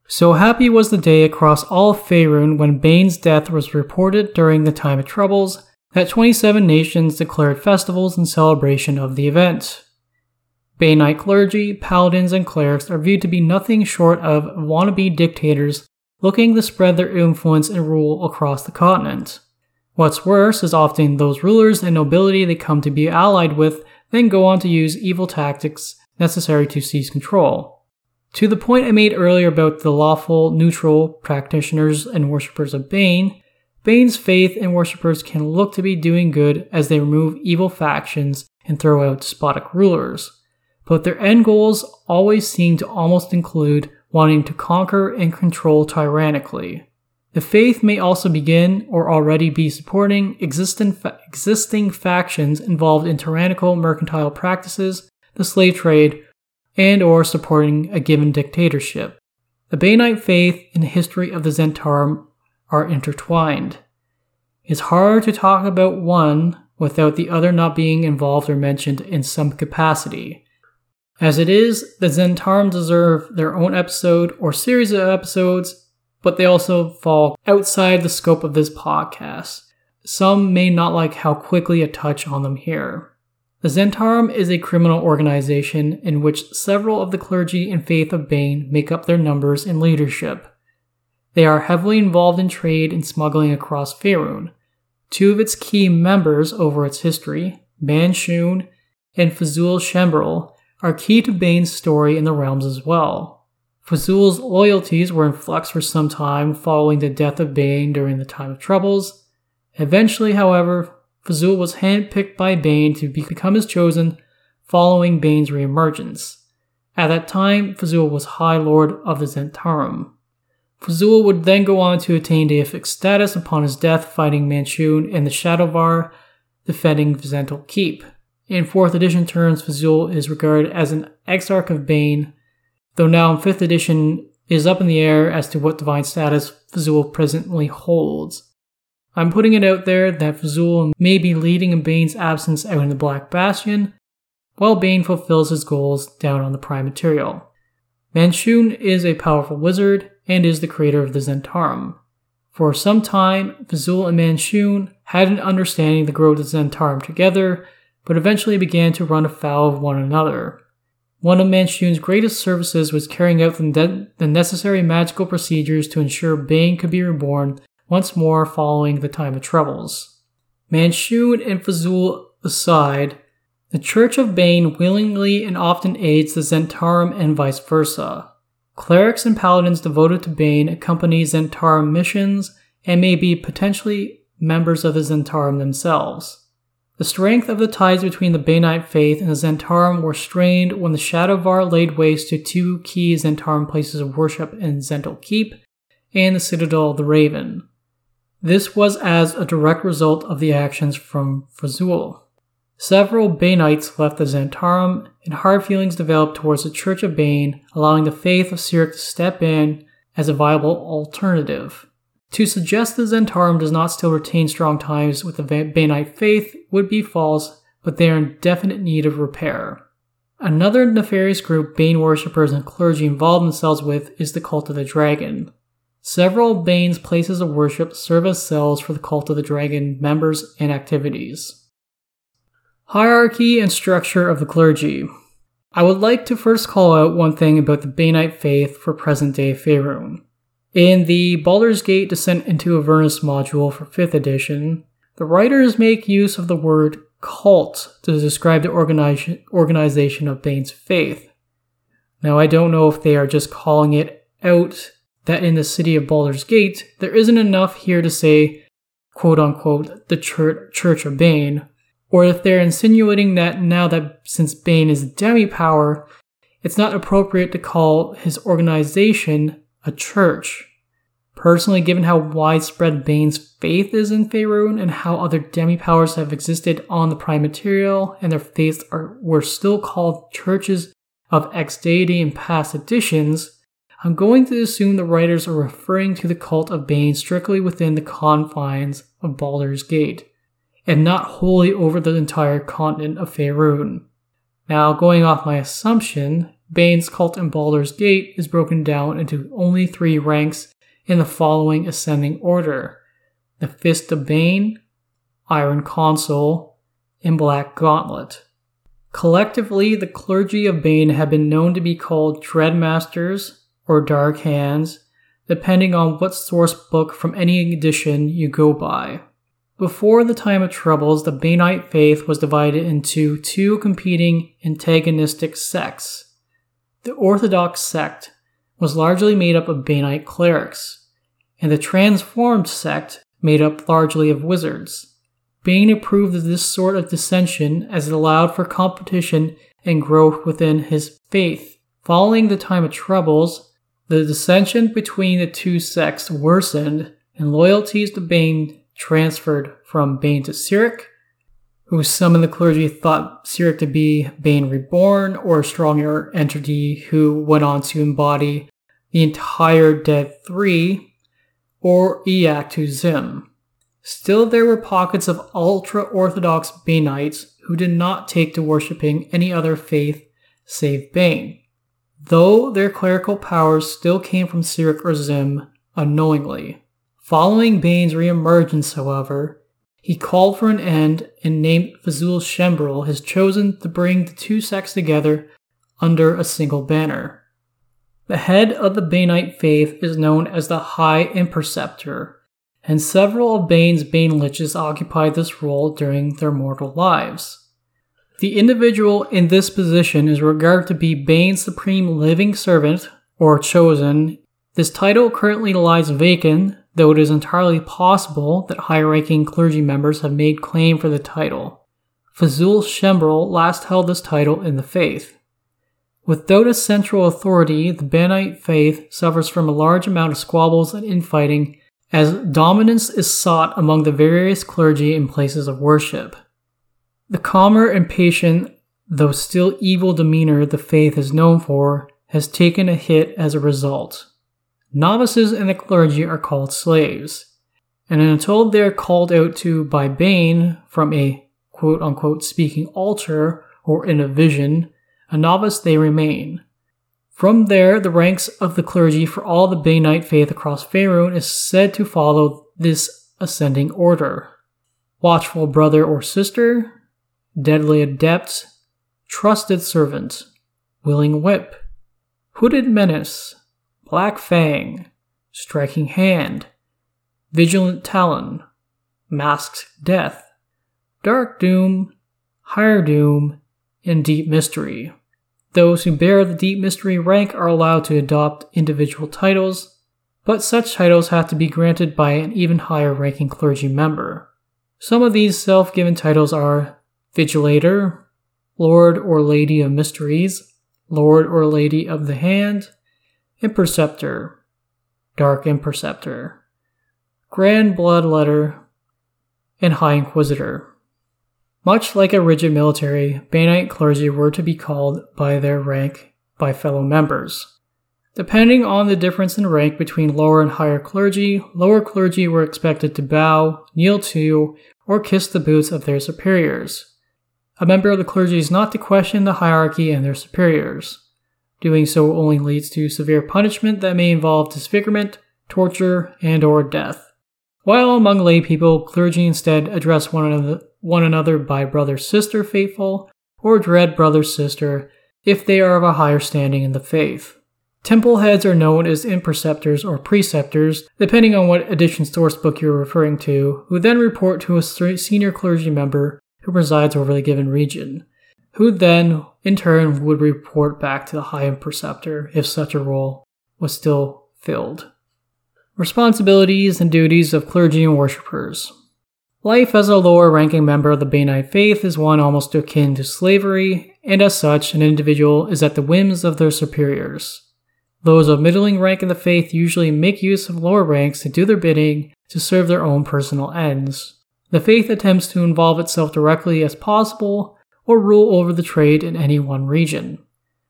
So happy was the day across all Faerun when Bane's death was reported during the time of troubles that 27 nations declared festivals in celebration of the event. Banite clergy, paladins, and clerics are viewed to be nothing short of wannabe dictators looking to spread their influence and rule across the continent. What's worse is often those rulers and nobility they come to be allied with then go on to use evil tactics necessary to seize control. To the point I made earlier about the lawful, neutral practitioners and worshippers of Bane, Bane's faith and worshippers can look to be doing good as they remove evil factions and throw out despotic rulers. But their end goals always seem to almost include wanting to conquer and control tyrannically. The faith may also begin or already be supporting existing, fa- existing factions involved in tyrannical mercantile practices, the slave trade, and or supporting a given dictatorship. The Banite faith and the history of the Zhentarim are intertwined. It's hard to talk about one without the other not being involved or mentioned in some capacity. As it is, the Zhentarim deserve their own episode or series of episodes but they also fall outside the scope of this podcast. Some may not like how quickly I touch on them here. The Zhentarim is a criminal organization in which several of the clergy and faith of Bane make up their numbers in leadership. They are heavily involved in trade and smuggling across Faerun. Two of its key members over its history, Manshoon and Fzoul Chembryl, are key to Bane's story in the realms as well. Fzoul's loyalties were in flux for some time following the death of Bane during the Time of Troubles. Eventually, however, Fzoul was handpicked by Bane to become his chosen following Bane's reemergence. At that time, Fzoul was High Lord of the Zhentarim. Fzoul would then go on to attain deific status upon his death fighting Manshoon in the Shadovar, defending Zhentil Keep. In 4th edition terms, Fzoul is regarded as an exarch of Bane though now in 5th edition is up in the air as to what divine status Fzoul presently holds. I'm putting it out there that Fzoul may be leading in Bane's absence out in the Black Bastion, while Bane fulfills his goals down on the Prime Material. Manshoon is a powerful wizard and is the creator of the Zhentarim. For some time, Fzoul and Manshoon had an understanding to grow the Zhentarim together, but eventually began to run afoul of one another. One of Manshoon's greatest services was carrying out the, necessary magical procedures to ensure Bane could be reborn once more following the time of troubles. Manshoon and Fzoul aside, The Church of Bane willingly and often aids the Zhentarim and vice versa. Clerics and paladins devoted to Bane accompany Zhentarim missions and may be potentially members of the Zhentarim themselves. The strength of the ties between the Banite faith and the Zhentarim were strained when the Shadovar laid waste to two key Zhentarim places of worship in Zhentil Keep and the Citadel of the Raven. This was as a direct result of the actions from Fzoul. Several Banites left the Zhentarim, and hard feelings developed towards the Church of Bane, allowing the faith of Cyric to step in as a viable alternative. To suggest the Zhentarim does not still retain strong ties with the Banite faith would be false, but they are in definite need of repair. Another nefarious group Bane worshippers and clergy involve themselves with is the Cult of the Dragon. Several Bane's places of worship serve as cells for the Cult of the Dragon members and activities. Hierarchy and structure of the clergy. I would like to first call out one thing about the Banite faith for present day Faerun. In the Baldur's Gate Descent into Avernus module for 5th edition, the writers make use of the word cult to describe the organi- organization of Bane's faith. Now, I don't know if they are just calling it out that in the city of Baldur's Gate, there isn't enough here to say, quote unquote, the church, church of Bane, or if they're insinuating that now that since Bane is a demi power, it's not appropriate to call his organization a church. Personally, given how widespread Bane's faith is in Faerun and how other demi powers have existed on the Prime Material and their faiths are were still called churches of ex deity in past editions, I'm going to assume the writers are referring to the cult of Bane strictly within the confines of Baldur's Gate and not wholly over the entire continent of Faerun. Now, going off my assumption, Bane's cult in Baldur's Gate is broken down into only three ranks in the following ascending order the Fist of Bane, Iron Consul, and Black Gauntlet. Collectively, the clergy of Bane have been known to be called Dreadmasters or Dark Hands, depending on what source book from any edition you go by. Before the time of troubles, the Banite faith was divided into two competing antagonistic sects. The Orthodox sect was largely made up of Banite clerics, and the Transformed sect made up largely of wizards. Bane approved of this sort of dissension as it allowed for competition and growth within his faith. Following the time of troubles, the dissension between the two sects worsened, and loyalties to Bane transferred from Bane to Cyric, who some in the clergy thought Cyric to be Bane reborn or a stronger entity who went on to embody the entire Dead Three, or Iyachtu Xvim. Still, there were pockets of ultra Orthodox Banites who did not take to worshipping any other faith save Bane, though their clerical powers still came from Cyric or Xvim unknowingly. Following Bane's reemergence, however, he called for an end and named Fzoul Chembryl his chosen to bring the two sects together under a single banner. The head of the Banite faith is known as the High Imperceptor, and several of Bane's Bane Liches occupied this role during their mortal lives. The individual in this position is regarded to be Bane's supreme living servant, or chosen. This title currently lies vacant though it is entirely possible that high ranking clergy members have made claim for the title. Fzoul Chembryl last held this title in the faith. Without a central authority, the Banite faith suffers from a large amount of squabbles and infighting as dominance is sought among the various clergy in places of worship. The calmer and patient, though still evil demeanor the faith is known for, has taken a hit as a result. Novices and the clergy are called slaves, and until they're called out to by Bane from a quote unquote speaking altar or in a vision, a novice they remain. From there, the ranks of the clergy for all the Banite faith across Faerun is said to follow this ascending order. Watchful brother or sister, deadly adept, trusted servant, willing whip, hooded menace, Black Fang, Striking Hand, Vigilant Talon, Masked Death, Dark Doom, Higher Doom, and Deep Mystery. Those who bear the Deep Mystery rank are allowed to adopt individual titles, but such titles have to be granted by an even higher ranking clergy member. Some of these self given titles are Vigilator, Lord or Lady of Mysteries, Lord or Lady of the Hand, Imperceptor, Dark Imperceptor, Grand Bloodletter, and High Inquisitor. Much like a rigid military, Banite clergy were to be called by their rank by fellow members. Depending on the difference in rank between lower and higher clergy, lower clergy were expected to bow, kneel to, or kiss the boots of their superiors. A member of the clergy is not to question the hierarchy and their superiors. Doing so only leads to severe punishment that may involve disfigurement, torture, and or death. While among lay people, clergy instead address one another, one another by brother sister faithful or dread brother sister if they are of a higher standing in the faith. Temple heads are known as imperceptors or preceptors, depending on what edition source book you're referring to, who then report to a senior clergy member who presides over the given region, who then, in turn, would report back to the High Preceptor if such a role was still filled. Responsibilities and duties of clergy and worshippers. Life as a lower ranking member of the Banite faith is one almost akin to slavery, and as such, an individual is at the whims of their superiors. Those of middling rank in the faith usually make use of lower ranks to do their bidding to serve their own personal ends. The faith attempts to involve itself directly as possible or rule over the trade in any one region.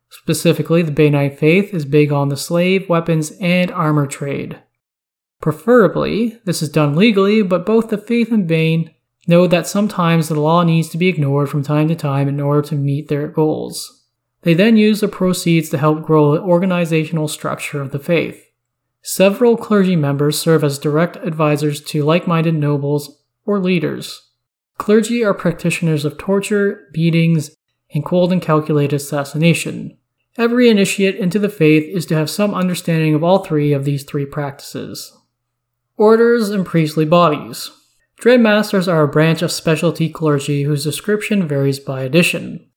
Specifically, the Banite faith is big on the slave, weapons, and armor trade. Preferably, this is done legally, but both the faith and Bane know that sometimes the law needs to be ignored from time to time in order to meet their goals. They then use the proceeds to help grow the organizational structure of the faith. Several clergy members serve as direct advisors to like minded nobles or leaders. Clergy are practitioners of torture, beatings, and cold and calculated assassination. Every initiate into the faith is to have some understanding of all three of these three practices. Orders and priestly bodies. Dread Masters are a branch of specialty clergy whose description varies by edition.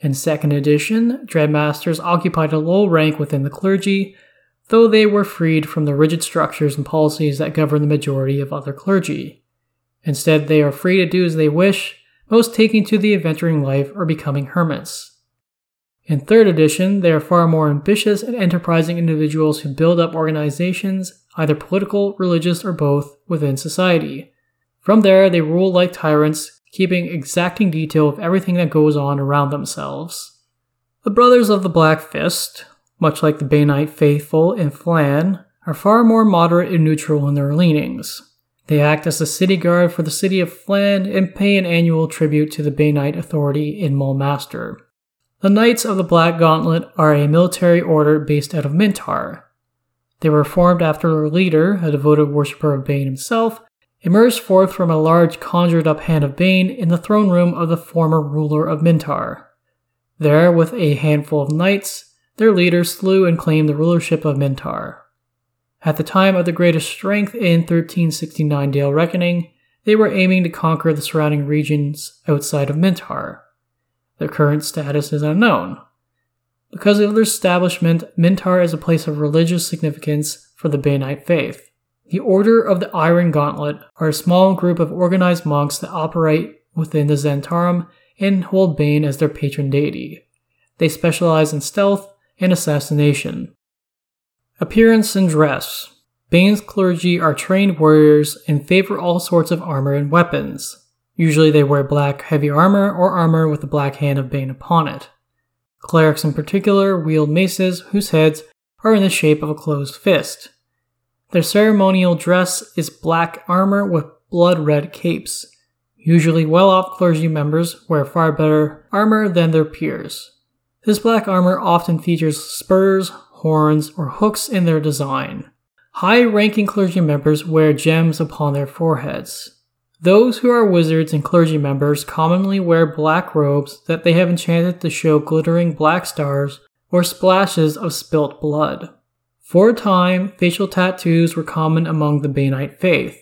In 2nd edition, Dread Masters occupied a low rank within the clergy, though they were freed from the rigid structures and policies that govern the majority of other clergy. Instead, they are free to do as they wish, most taking to the adventuring life or becoming hermits. In 3rd edition, they are far more ambitious and enterprising individuals who build up organizations, either political, religious, or both, within society. From there, they rule like tyrants, keeping exacting detail of everything that goes on around themselves. The Brothers of the Black Fist, much like the Banite faithful in Phlan, are far more moderate and neutral in their leanings. They act as the city guard for the city of Phlan and pay an annual tribute to the Banite authority in Mulmaster. The Knights of the Black Gauntlet are a military order based out of Mintar. They were formed after their leader, a devoted worshipper of Bane himself, emerged forth from a large conjured up hand of Bane in the throne room of the former ruler of Mintar. There, with a handful of knights, their leader slew and claimed the rulership of Mintar. At the time of the greatest strength in 1369 Dale Reckoning, they were aiming to conquer the surrounding regions outside of Mintar. Their current status is unknown. Because of their establishment, Mintar is a place of religious significance for the Banite faith. The Order of the Iron Gauntlet are a small group of organized monks that operate within the Zhentarim and hold Bane as their patron deity. They specialize in stealth and assassination. Appearance and dress. Bane's clergy are trained warriors and favor all sorts of armor and weapons. Usually they wear black heavy armor or armor with the black hand of Bane upon it. Clerics in particular wield maces whose heads are in the shape of a closed fist. Their ceremonial dress is black armor with blood red capes. Usually well off clergy members wear far better armor than their peers. This black armor often features spurs, horns, or hooks in their design. High ranking clergy members wear gems upon their foreheads. Those who are wizards and clergy members commonly wear black robes that they have enchanted to show glittering black stars or splashes of spilt blood. For a time, facial tattoos were common among the Banite faith.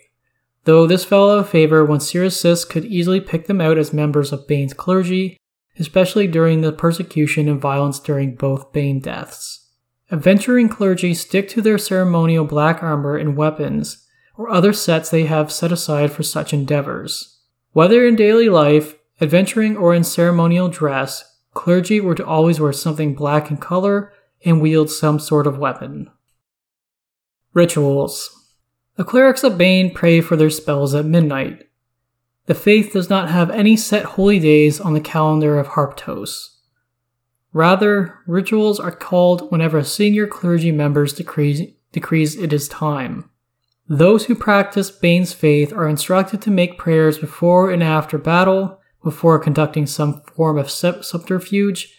though this fell out of favor when Sis could easily pick them out as members of Bane's clergy, especially during the persecution and violence during both Bane deaths. Adventuring clergy stick to their ceremonial black armor and weapons, or other sets they have set aside for such endeavors. Whether in daily life, adventuring, or in ceremonial dress, clergy were to always wear something black in color and wield some sort of weapon. Rituals The clerics of Bane pray for their spells at midnight. The faith does not have any set holy days on the calendar of Harptos. Rather, rituals are called whenever a senior clergy member decrees, decrees it is time. Those who practice Bane's faith are instructed to make prayers before and after battle, before conducting some form of subterfuge,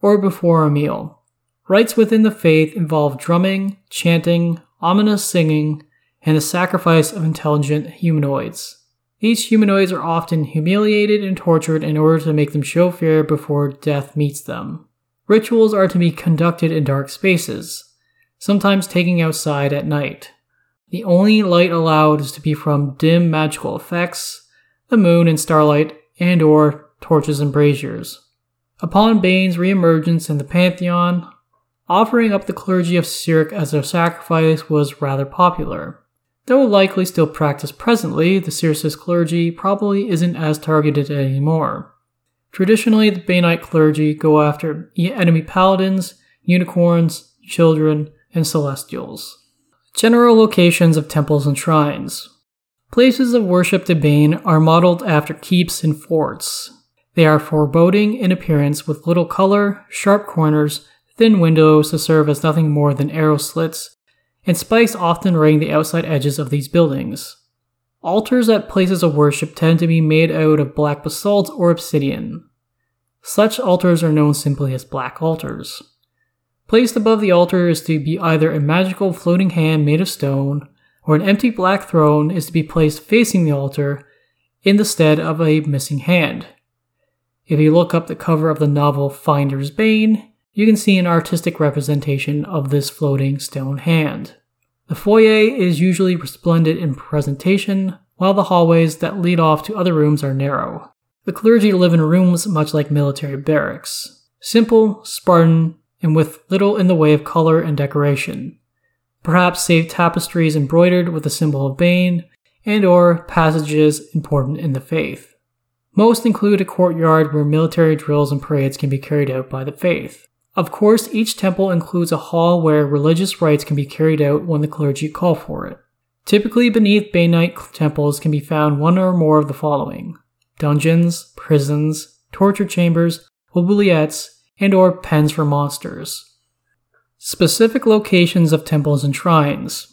or before a meal. Rites within the faith involve drumming, chanting, ominous singing, and the sacrifice of intelligent humanoids. These humanoids are often humiliated and tortured in order to make them show fear before death meets them. Rituals are to be conducted in dark spaces, sometimes taking outside at night. The only light allowed is to be from dim magical effects, the moon and starlight, and or torches and braziers. Upon Bane's reemergence in the Pantheon, offering up the clergy of Cyric as a sacrifice was rather popular. Though likely still practiced presently, the Cyric's clergy probably isn't as targeted anymore. Traditionally, the Banite clergy go after enemy paladins, unicorns, children, and celestials. General locations of temples and shrines. Places of worship to Bane are modeled after keeps and forts. They are foreboding in appearance with little color, sharp corners, thin windows to serve as nothing more than arrow slits, and spikes often ring the outside edges of these buildings. Altars at places of worship tend to be made out of black basalt or obsidian. Such altars are known simply as black altars. Placed above the altar is to be either a magical floating hand made of stone, or an empty black throne is to be placed facing the altar in the stead of a missing hand. If you look up the cover of the novel Finder's Bane, you can see an artistic representation of this floating stone hand. The foyer is usually resplendent in presentation, while the hallways that lead off to other rooms are narrow. The clergy live in rooms much like military barracks, simple, Spartan, and with little in the way of color and decoration. Perhaps save tapestries embroidered with the symbol of Bane, and or passages important in the faith. Most include a courtyard where military drills and parades can be carried out by the faith. Of course, each temple includes a hall where religious rites can be carried out when the clergy call for it. Typically, beneath Banite temples can be found one or more of the following dungeons, prisons, torture chambers, oubliettes, and or pens for monsters. Specific locations of temples and shrines.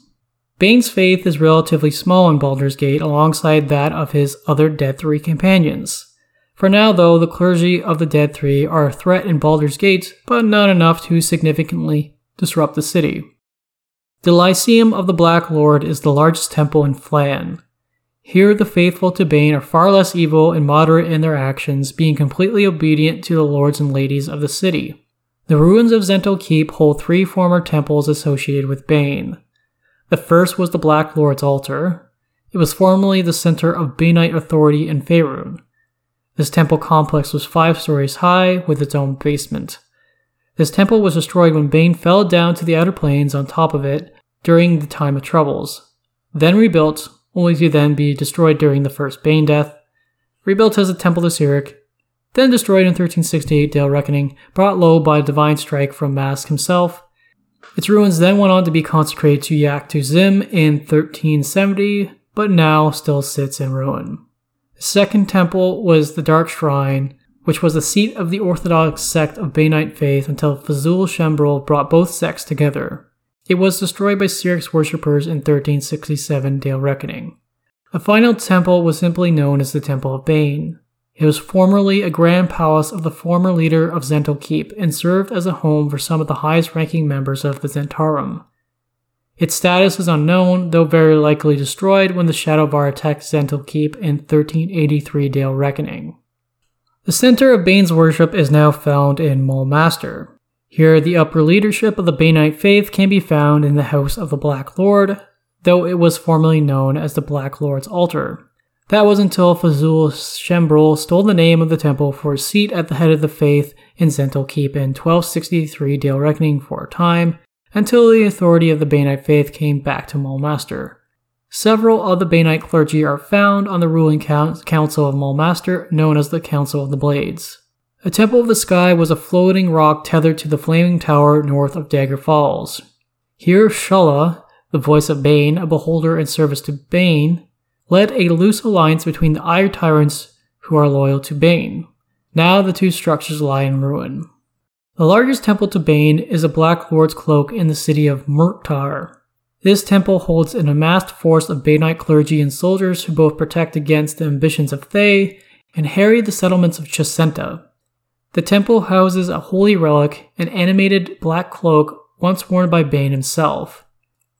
Bane's faith is relatively small in Baldur's Gate alongside that of his other Dead Three companions. For now, though, the clergy of the Dead Three are a threat in Baldur's Gate, but not enough to significantly disrupt the city. The Lyceum of the Black Lord is the largest temple in Phlan. Here, the faithful to Bane are far less evil and moderate in their actions, being completely obedient to the lords and ladies of the city. The ruins of Zhentil Keep hold three former temples associated with Bane. The first was the Black Lord's altar. It was formerly the center of Banite authority in Faerun. This temple complex was five stories high with its own basement. This temple was destroyed when Bane fell down to the outer planes on top of it during the time of troubles, then rebuilt, only to then be destroyed during the first Bane death, rebuilt as a temple to Cyric, then destroyed in 1368 Dale Reckoning, brought low by a divine strike from Mask himself. Its ruins then went on to be consecrated to Iyachtu Xvim in 1370, but now still sits in ruin. The second temple was the Dark Shrine, which was the seat of the Orthodox sect of Banite faith until Fzoul Chembryl brought both sects together. It was destroyed by Cyric's worshippers in 1367 Dale Reckoning. The final temple was simply known as the Temple of Bane. It was formerly a grand palace of the former leader of Zhentil Keep and served as a home for some of the highest ranking members of the Zhentarim. Its status is unknown, though very likely destroyed when the Shadovar attacked Zhentil Keep in 1383 Dale Reckoning. The center of Bane's worship is now found in Mulmaster. Here, the upper leadership of the Banite faith can be found in the House of the Black Lord, though it was formerly known as the Black Lord's Altar. That was until Fzoul Chembryl stole the name of the temple for a seat at the head of the faith in Zhentil Keep in 1263 Dale Reckoning for a time, until the authority of the Banite faith came back to Mulmaster. Several of the Banite clergy are found on the ruling council of Mulmaster, known as the Council of the Blades. A Temple of the Sky was a floating rock tethered to the Flaming Tower north of Dagger Falls. Here, Shulla, the voice of Bane, a beholder in service to Bane, led a loose alliance between the Iron tyrants who are loyal to Bane. Now the two structures lie in ruin. The largest temple to Bane is a Black Lord's cloak in the city of Mourktar. This temple holds an amassed force of Banite clergy and soldiers who both protect against the ambitions of Thay and harry the settlements of Chessenta. The temple houses a holy relic, an animated black cloak once worn by Bane himself.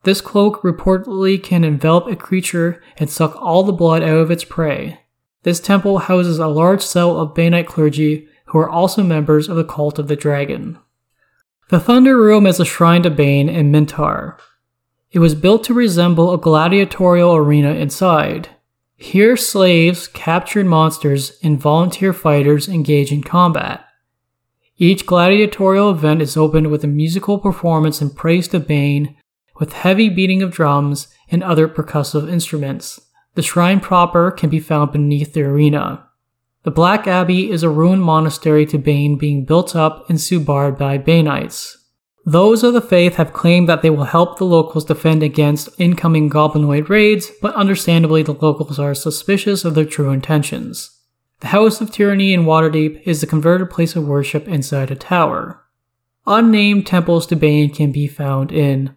This cloak reportedly can envelop a creature and suck all the blood out of its prey. This temple houses a large cell of Banite clergy who are also members of the Cult of the Dragon. The Thunder Room is a shrine to Bane in Mintar. It was built to resemble a gladiatorial arena inside. Here, slaves, captured monsters, and volunteer fighters engage in combat. Each gladiatorial event is opened with a musical performance and praise to Bane, with heavy beating of drums and other percussive instruments. The shrine proper can be found beneath the arena. The Black Abbey is a ruined monastery to Bane being built up in Subar by Banites. Those of the faith have claimed that they will help the locals defend against incoming goblinoid raids, but understandably the locals are suspicious of their true intentions. The House of Tyranny in Waterdeep is the converted place of worship inside a tower. Unnamed temples to Bane can be found in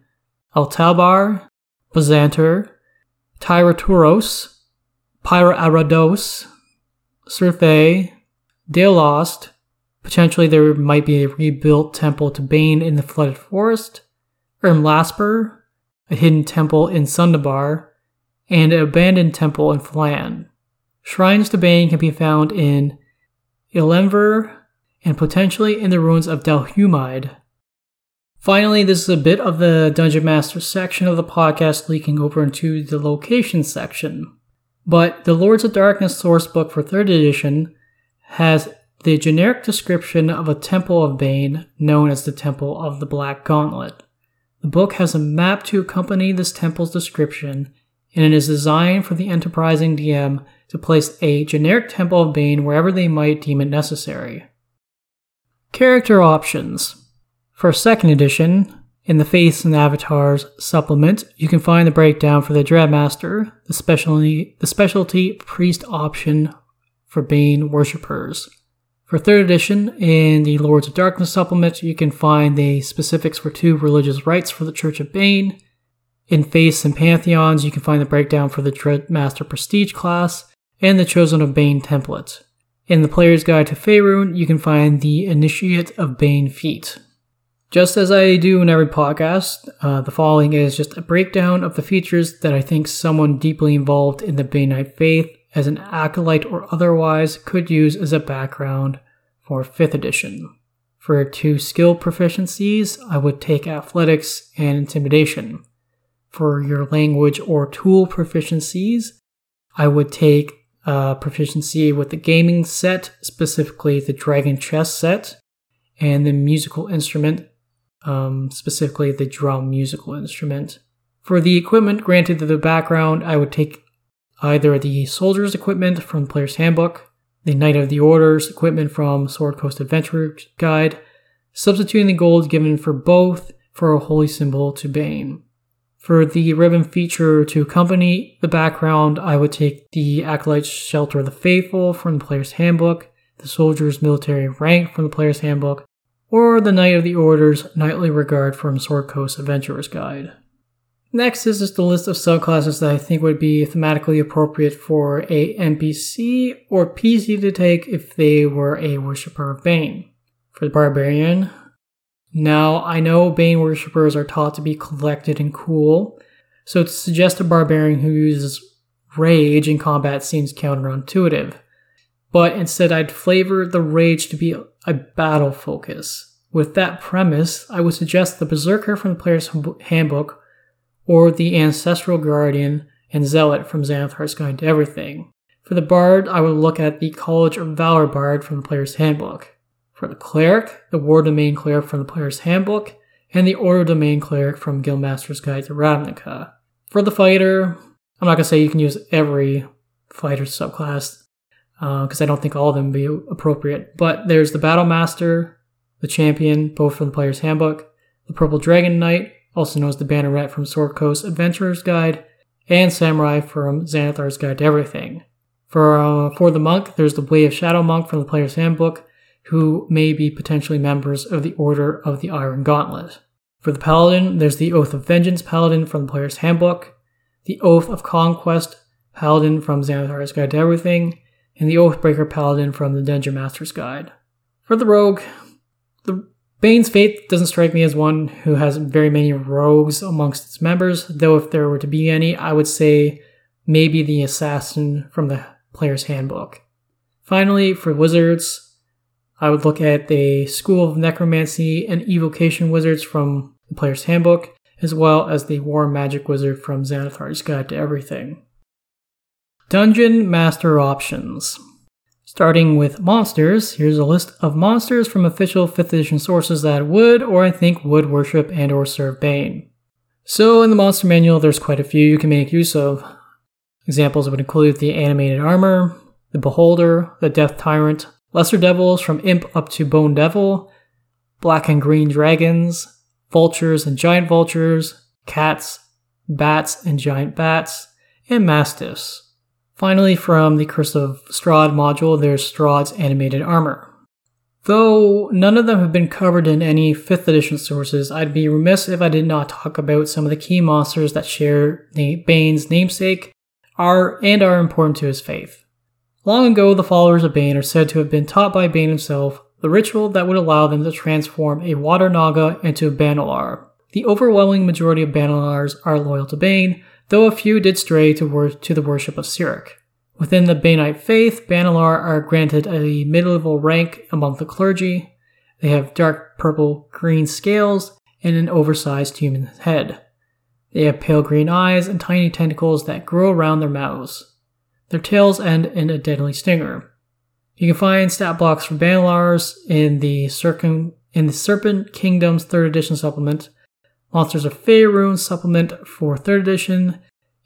Altalbar, Bezantur, Tyraturos, Pyarados, Surthay, Dale Lost, Potentially, there might be a rebuilt temple to Bane in the flooded forest, Ermlasper, a hidden temple in Sundabar, and an abandoned temple in Phlan. Shrines to Bane can be found in Ilenver and potentially in the ruins of Delhumide. Finally, this is a bit of the Dungeon Master section of the podcast leaking over into the location section. But the Lords of Darkness sourcebook for 3rd edition has the generic description of a Temple of Bane known as the Temple of the Black Gauntlet. The book has a map to accompany this temple's description, and it is designed for the enterprising DM to place a generic Temple of Bane wherever they might deem it necessary. Character options. For second edition, in the Faiths and Avatars supplement, you can find the breakdown for the Dreadmaster, the specialty, the specialty priest option for Bane worshippers. For 3rd edition, in the Lords of Darkness supplement, you can find the specifics for two religious rites for the Church of Bane. In Faiths and Pantheons, you can find the breakdown for the Dreadmaster Prestige class and the Chosen of Bane template. In the Player's Guide to Faerun, you can find the Initiate of Bane feat. Just as I do in every podcast, uh, the following is just a breakdown of the features that I think someone deeply involved in the Banite faith as an acolyte or otherwise could use as a background for 5th edition. For two skill proficiencies, I would take athletics and intimidation. For your language or tool proficiencies, I would take uh, proficiency with the gaming set, specifically the Dragon Chess set, and the musical instrument, um, specifically the drum musical instrument. For the equipment granted to the background, I would take either the soldier's equipment from the player's handbook, the Knight of the Orders equipment from Sword Coast Adventure Guide, substituting the gold given for both for a holy symbol to Bane. For the ribbon feature to accompany the background, I would take the Acolyte's Shelter of the Faithful from the player's handbook, the soldier's military rank from the player's handbook, or the Knight of the Order's Knightly Regard from Sword Coast Adventurer's Guide. Next is just a list of subclasses that I think would be thematically appropriate for a NPC or PC to take if they were a worshipper of Bane. For the Barbarian, now I know Bane worshippers are taught to be collected and cool, so to suggest a barbarian who uses rage in combat seems counterintuitive. But instead, I'd flavor the rage to be a battle focus. With that premise, I would suggest the Berserker from the player's handbook or the Ancestral Guardian and Zealot from Xanathar's Guide to Everything. For the Bard, I would look at the College of Valor Bard from the Player's Handbook. For the Cleric, the War Domain Cleric from the Player's Handbook, and the Order Domain Cleric from Guildmaster's Guide to Ravnica. For the Fighter, I'm not to say you can use every fighter subclass, because uh, I don't think all of them be appropriate, but there's the Battle Master, the Champion, both from the Player's Handbook, the Purple Dragon Knight, also known as the Banneret from Sword Coast Adventurer's Guide, and Samurai from Xanathar's Guide to Everything. For, uh, for the monk, there's the Way of Shadow Monk from the Player's Handbook, who may be potentially members of the Order of the Iron Gauntlet. For the Paladin, there's the Oath of Vengeance Paladin from the Player's Handbook, the Oath of Conquest Paladin from Xanathar's Guide to Everything, and the Oathbreaker Paladin from the Dungeon Master's Guide. For the Rogue, the Bane's Faith doesn't strike me as one who has very many rogues amongst its members, though if there were to be any, I would say maybe the Assassin from the player's handbook. Finally, for wizards, I would look at the School of Necromancy and Evocation wizards from the player's handbook, as well as the War Magic wizard from Xanathar's Guide to Everything. Dungeon Master Options. Starting with monsters, here's a list of monsters from official 5th edition sources that would, or I think would, worship and or serve Bane. So in the monster manual, there's quite a few you can make use of. Examples would include the animated armor, the beholder, the death tyrant, lesser devils from imp up to bone devil, black and green dragons, vultures and giant vultures, cats, bats and giant bats, and mastiffs. Finally, from the Curse of Strahd module, there's Strahd's animated armor. Though none of them have been covered in any 5th edition sources, I'd be remiss if I did not talk about some of the key monsters that share Bane's namesake are and are important to his faith. Long ago, the followers of Bane are said to have been taught by Bane himself the ritual that would allow them to transform a water naga into a Banelar. The overwhelming majority of Banelars are loyal to Bane, though a few did stray to, wor- to the worship of Cyric. Within the Banite faith, Banelar are granted a mid-level rank among the clergy. They have dark purple green scales and an oversized human head. They have pale green eyes and tiny tentacles that grow around their mouths. Their tails end in a deadly stinger. You can find stat blocks for Banelars in the Circum in the Serpent Kingdoms 3rd edition supplement, Monsters of Faerun supplement for 3rd edition,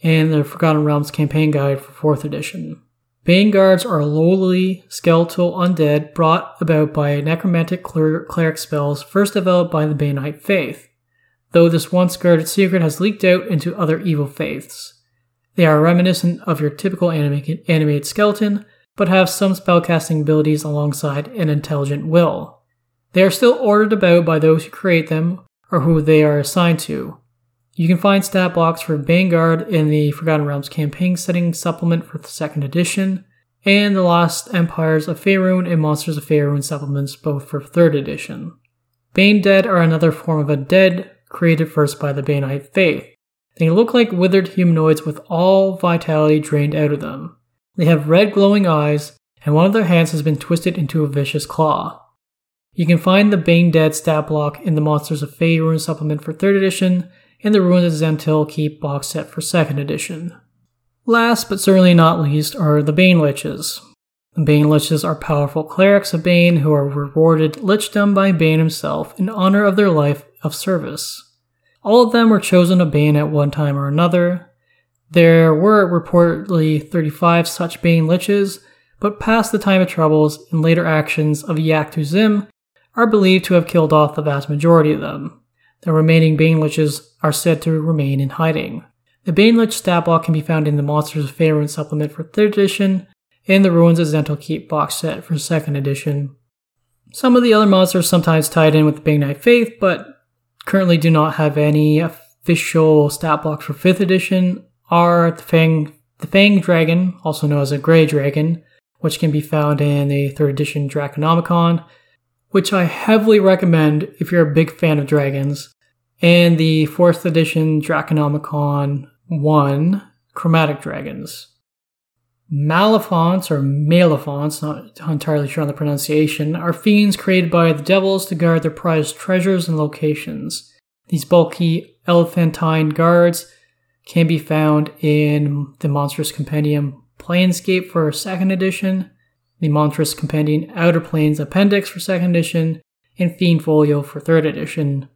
and the Forgotten Realms campaign guide for 4th edition. Bane guards are lowly, skeletal undead brought about by necromantic cleric spells first developed by the Banite faith though this once guarded secret has leaked out into other evil faiths. They are reminiscent of your typical animated skeleton, but have some spellcasting abilities alongside an intelligent will. They are still ordered about by those who create them or who they are assigned to. You can find stat blocks for Baneguard in the Forgotten Realms campaign setting supplement for the second edition, and the Lost Empires of Faerun and Monsters of Faerun supplements both for third edition. Bane Dead are another form of a dead created first by the Banite faith. They look like withered humanoids with all vitality drained out of them. They have red glowing eyes, and one of their hands has been twisted into a vicious claw. You can find the Bane Dead stat block in the Monsters of Faerun supplement for 3rd edition and the Ruins of Zhentil Keep box set for 2nd edition. Last but certainly not least are the Bane Liches. The Bane Liches are powerful clerics of Bane who are rewarded lichdom by Bane himself in honor of their life of service. All of them were chosen of Bane at one time or another. There were reportedly 35 such Bane Liches, but past the time of troubles and later actions of Iyachtu Xvim are believed to have killed off the vast majority of them. The remaining Bane Liches are said to remain in hiding. The Bane Lich stat block can be found in the Monsters of Faerun supplement for 3rd edition and the Ruins of Zhentil Keep box set for 2nd edition. Some of the other monsters sometimes tied in with the Banite Faith, but currently do not have any official stat blocks for 5th edition are the Fang, the Fang Dragon, also known as a Grey Dragon, which can be found in the 3rd edition Draconomicon, which I heavily recommend if you're a big fan of dragons, and the 4th edition Draconomicon 1 Chromatic Dragons. Malefonts, or Malefonts, not entirely sure on the pronunciation, are fiends created by the devils to guard their prized treasures and locations. These bulky elephantine guards can be found in the Monstrous Compendium Planescape for 2nd edition, the Monstrous Compendium Outer Planes Appendix for 2nd edition, and Fiend Folio for 3rd edition.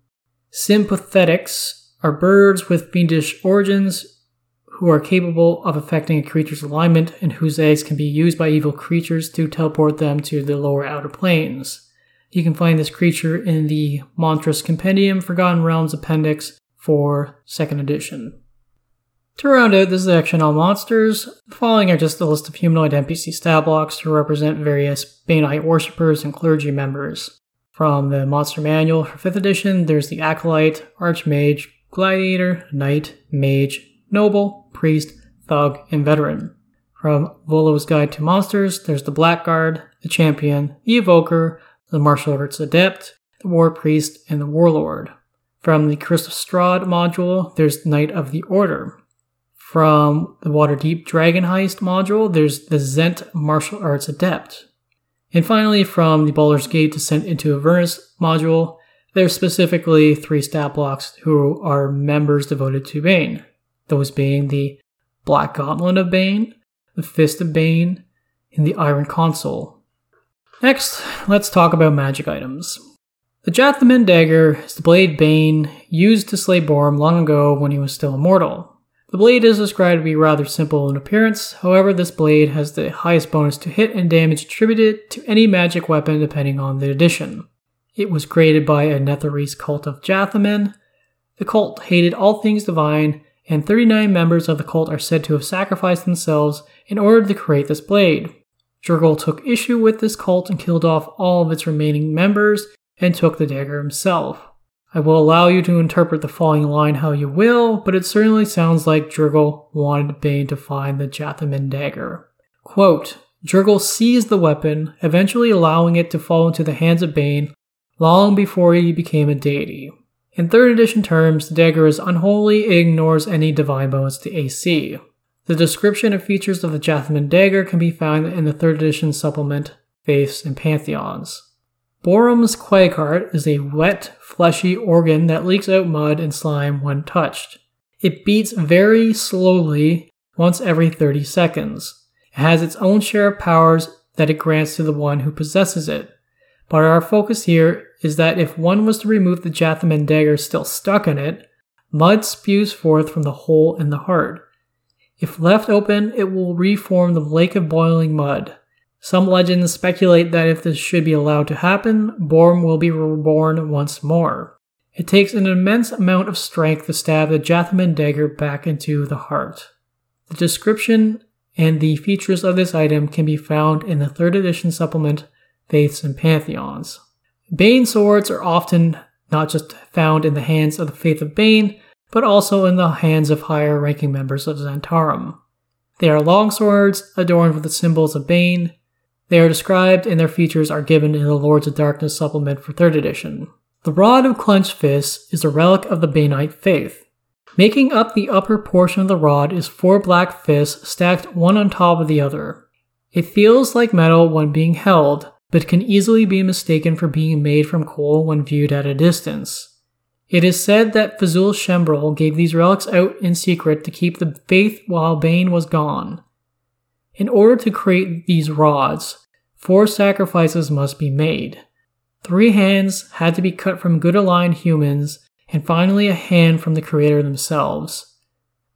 Sympathetics are birds with fiendish origins who are capable of affecting a creature's alignment and whose eggs can be used by evil creatures to teleport them to the lower outer planes. You can find this creature in the Monstrous Compendium Forgotten Realms Appendix for 2nd edition. To round out this section on monsters, the following are just a list of humanoid NPC stat blocks to represent various Banite worshippers and clergy members. From the Monster Manual for 5th edition, there's the Acolyte, Archmage, Gladiator, Knight, Mage, Noble, Priest, Thug, and Veteran. From Volo's Guide to Monsters, there's the Blackguard, the Champion, the Evoker, the Martial Arts Adept, the War Priest, and the Warlord. From the Curse of Strahd module, there's Knight of the Order. From the Waterdeep Dragon Heist module, there's the Zent Martial Arts Adept. And finally, from the Baldur's Gate Descent into Avernus module, there's specifically three stat blocks who are members devoted to Bane. Those being the Black Gauntlet of Bane, the Fist of Bane, and the Iron Consul. Next, let's talk about magic items. The Jathaman dagger is the blade Bane used to slay Borem long ago when he was still immortal. The blade is described to be rather simple in appearance, however, this blade has the highest bonus to hit and damage attributed to any magic weapon depending on the edition. It was created by a Netherese cult of Jathaman. The cult hated all things divine, and 39 members of the cult are said to have sacrificed themselves in order to create this blade. Jergal took issue with this cult and killed off all of its remaining members and took the dagger himself. I will allow you to interpret the following line how you will, but it certainly sounds like Jergal wanted Bane to find the Jathaman dagger. Quote, Jergal seized the weapon, eventually allowing it to fall into the hands of Bane long before he became a deity. In 3rd edition terms, the dagger is unholy it ignores any divine bonus to AC. The description and features of the Jathaman dagger can be found in the 3rd edition supplement, Faiths and Pantheons. Borem's Quakeheart is a wet, fleshy organ that leaks out mud and slime when touched. It beats very slowly once every 30 seconds. It has its own share of powers that it grants to the one who possesses it. But our focus here is that if one was to remove the Jathaman dagger still stuck in it, mud spews forth from the hole in the heart. If left open, it will reform the lake of boiling mud. Some legends speculate that if this should be allowed to happen, Borem will be reborn once more. It takes an immense amount of strength to stab the Jathaman dagger back into the heart. The description and the features of this item can be found in the 3rd edition supplement, Faiths and Pantheons. Bane swords are often not just found in the hands of the Faith of Bane, but also in the hands of higher ranking members of Zhentarim. They are long swords adorned with the symbols of Bane, they are described and their features are given in the Lords of Darkness supplement for 3rd edition. The Rod of Clenched Fists is a relic of the Banite faith. Making up the upper portion of the rod is four black fists stacked one on top of the other. It feels like metal when being held, but can easily be mistaken for being made from coal when viewed at a distance. It is said that Fzoul Chembryl gave these relics out in secret to keep the faith while Bane was gone. In order to create these rods, four sacrifices must be made. Three hands had to be cut from good aligned humans, and finally a hand from the creator themselves.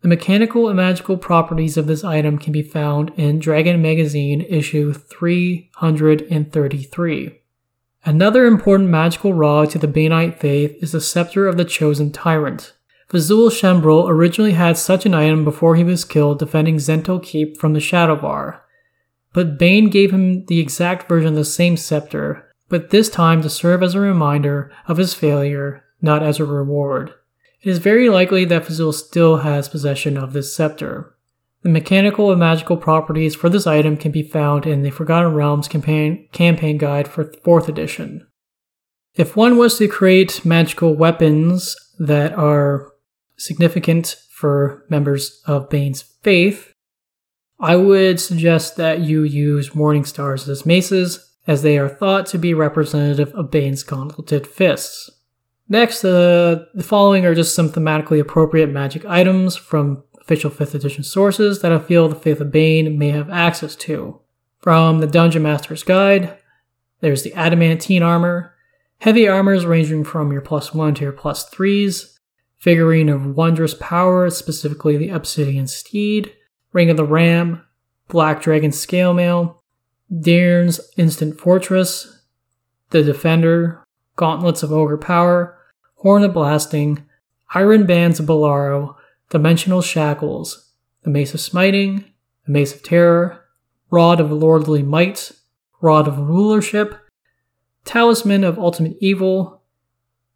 The mechanical and magical properties of this item can be found in Dragon Magazine issue 333. Another important magical rod to the Banite faith is the Scepter of the Chosen Tyrant. Fzoul Chembryl originally had such an item before he was killed defending Zhentil Keep from the Shadovar but Bane gave him the exact version of the same scepter, but this time to serve as a reminder of his failure, not as a reward. It is very likely that Fazul still has possession of this scepter. The mechanical and magical properties for this item can be found in the Forgotten Realms campaign, campaign guide for 4th edition. If one was to create magical weapons that are significant for members of Bane's faith, I would suggest that you use Morning Stars as maces, as they are thought to be representative of Bane's gauntleted fists. Next, uh, the following are just some thematically appropriate magic items from official 5th edition sources that I feel the Faith of Bane may have access to. From the Dungeon Master's Guide, there's the Adamantine armor, heavy armors ranging from your plus 1 to your plus 3s, figurine of wondrous power, specifically the Obsidian Steed, Ring of the Ram, Black Dragon Scale Mail, Daern's Instant Fortress, the Defender, Gauntlets of Ogre Power, Horn of Blasting, Iron Bands of Bilarro, Dimensional Shackles, the Mace of Smiting, the Mace of Terror, Rod of Lordly Might, Rod of Rulership, Talisman of Ultimate Evil,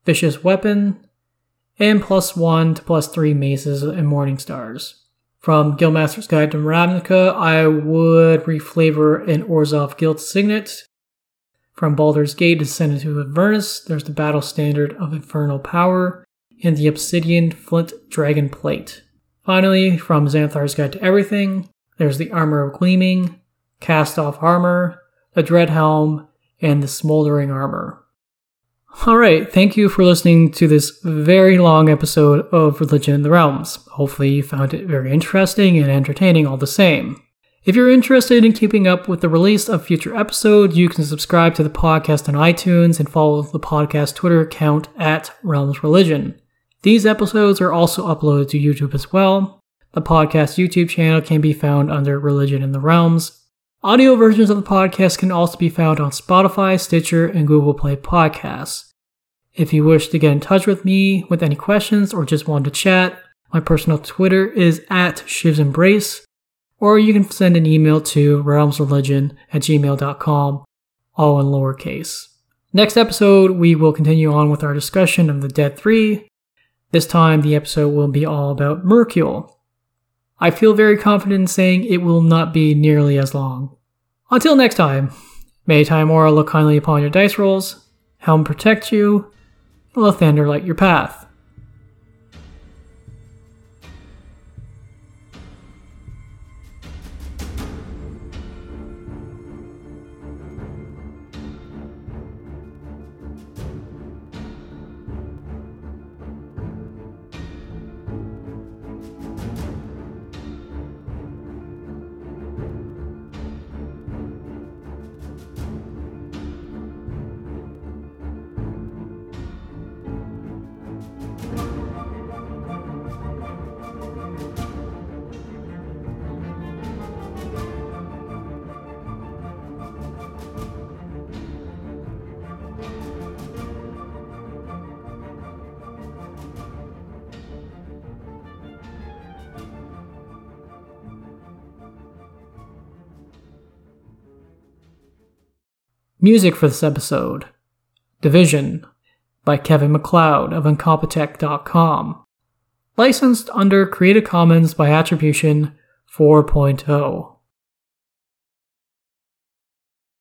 Vicious Weapon, and plus 1 to plus 3 maces and Morning Stars. From Guildmaster's Guide to Ravnica, I would reflavor an Orzhov Guild Signet from Baldur's Gate Descent into Avernus, there's the battle standard of Infernal Power and the Obsidian Flint Dragon Plate. Finally, from Xanathar's Guide to Everything, there's the Armor of Gleaming, Cast Off Armor, the Dread Helm, and the Smoldering Armor. Alright, thank you for listening to this very long episode of Religion in the Realms. Hopefully, you found it very interesting and entertaining all the same. If you're interested in keeping up with the release of future episodes, you can subscribe to the podcast on iTunes and follow the podcast Twitter account at Realms Religion. These episodes are also uploaded to YouTube as well. The podcast YouTube channel can be found under Religion in the Realms. Audio versions of the podcast can also be found on Spotify, Stitcher, and Google Play Podcasts. If you wish to get in touch with me with any questions or just want to chat, my personal Twitter is at Shiv's Embrace or you can send an email to realmsreligion at gmail.com, all in lowercase. Next episode, we will continue on with our discussion of the Dead 3. This time, the episode will be all about Myrkul. I feel very confident in saying it will not be nearly as long. Until next time, may Tymora look kindly upon your dice rolls, Helm protect you, and Lathander light your path. Music for this episode Division by Kevin MacLeod of Incompetech.com. Licensed under Creative Commons by Attribution 4.0.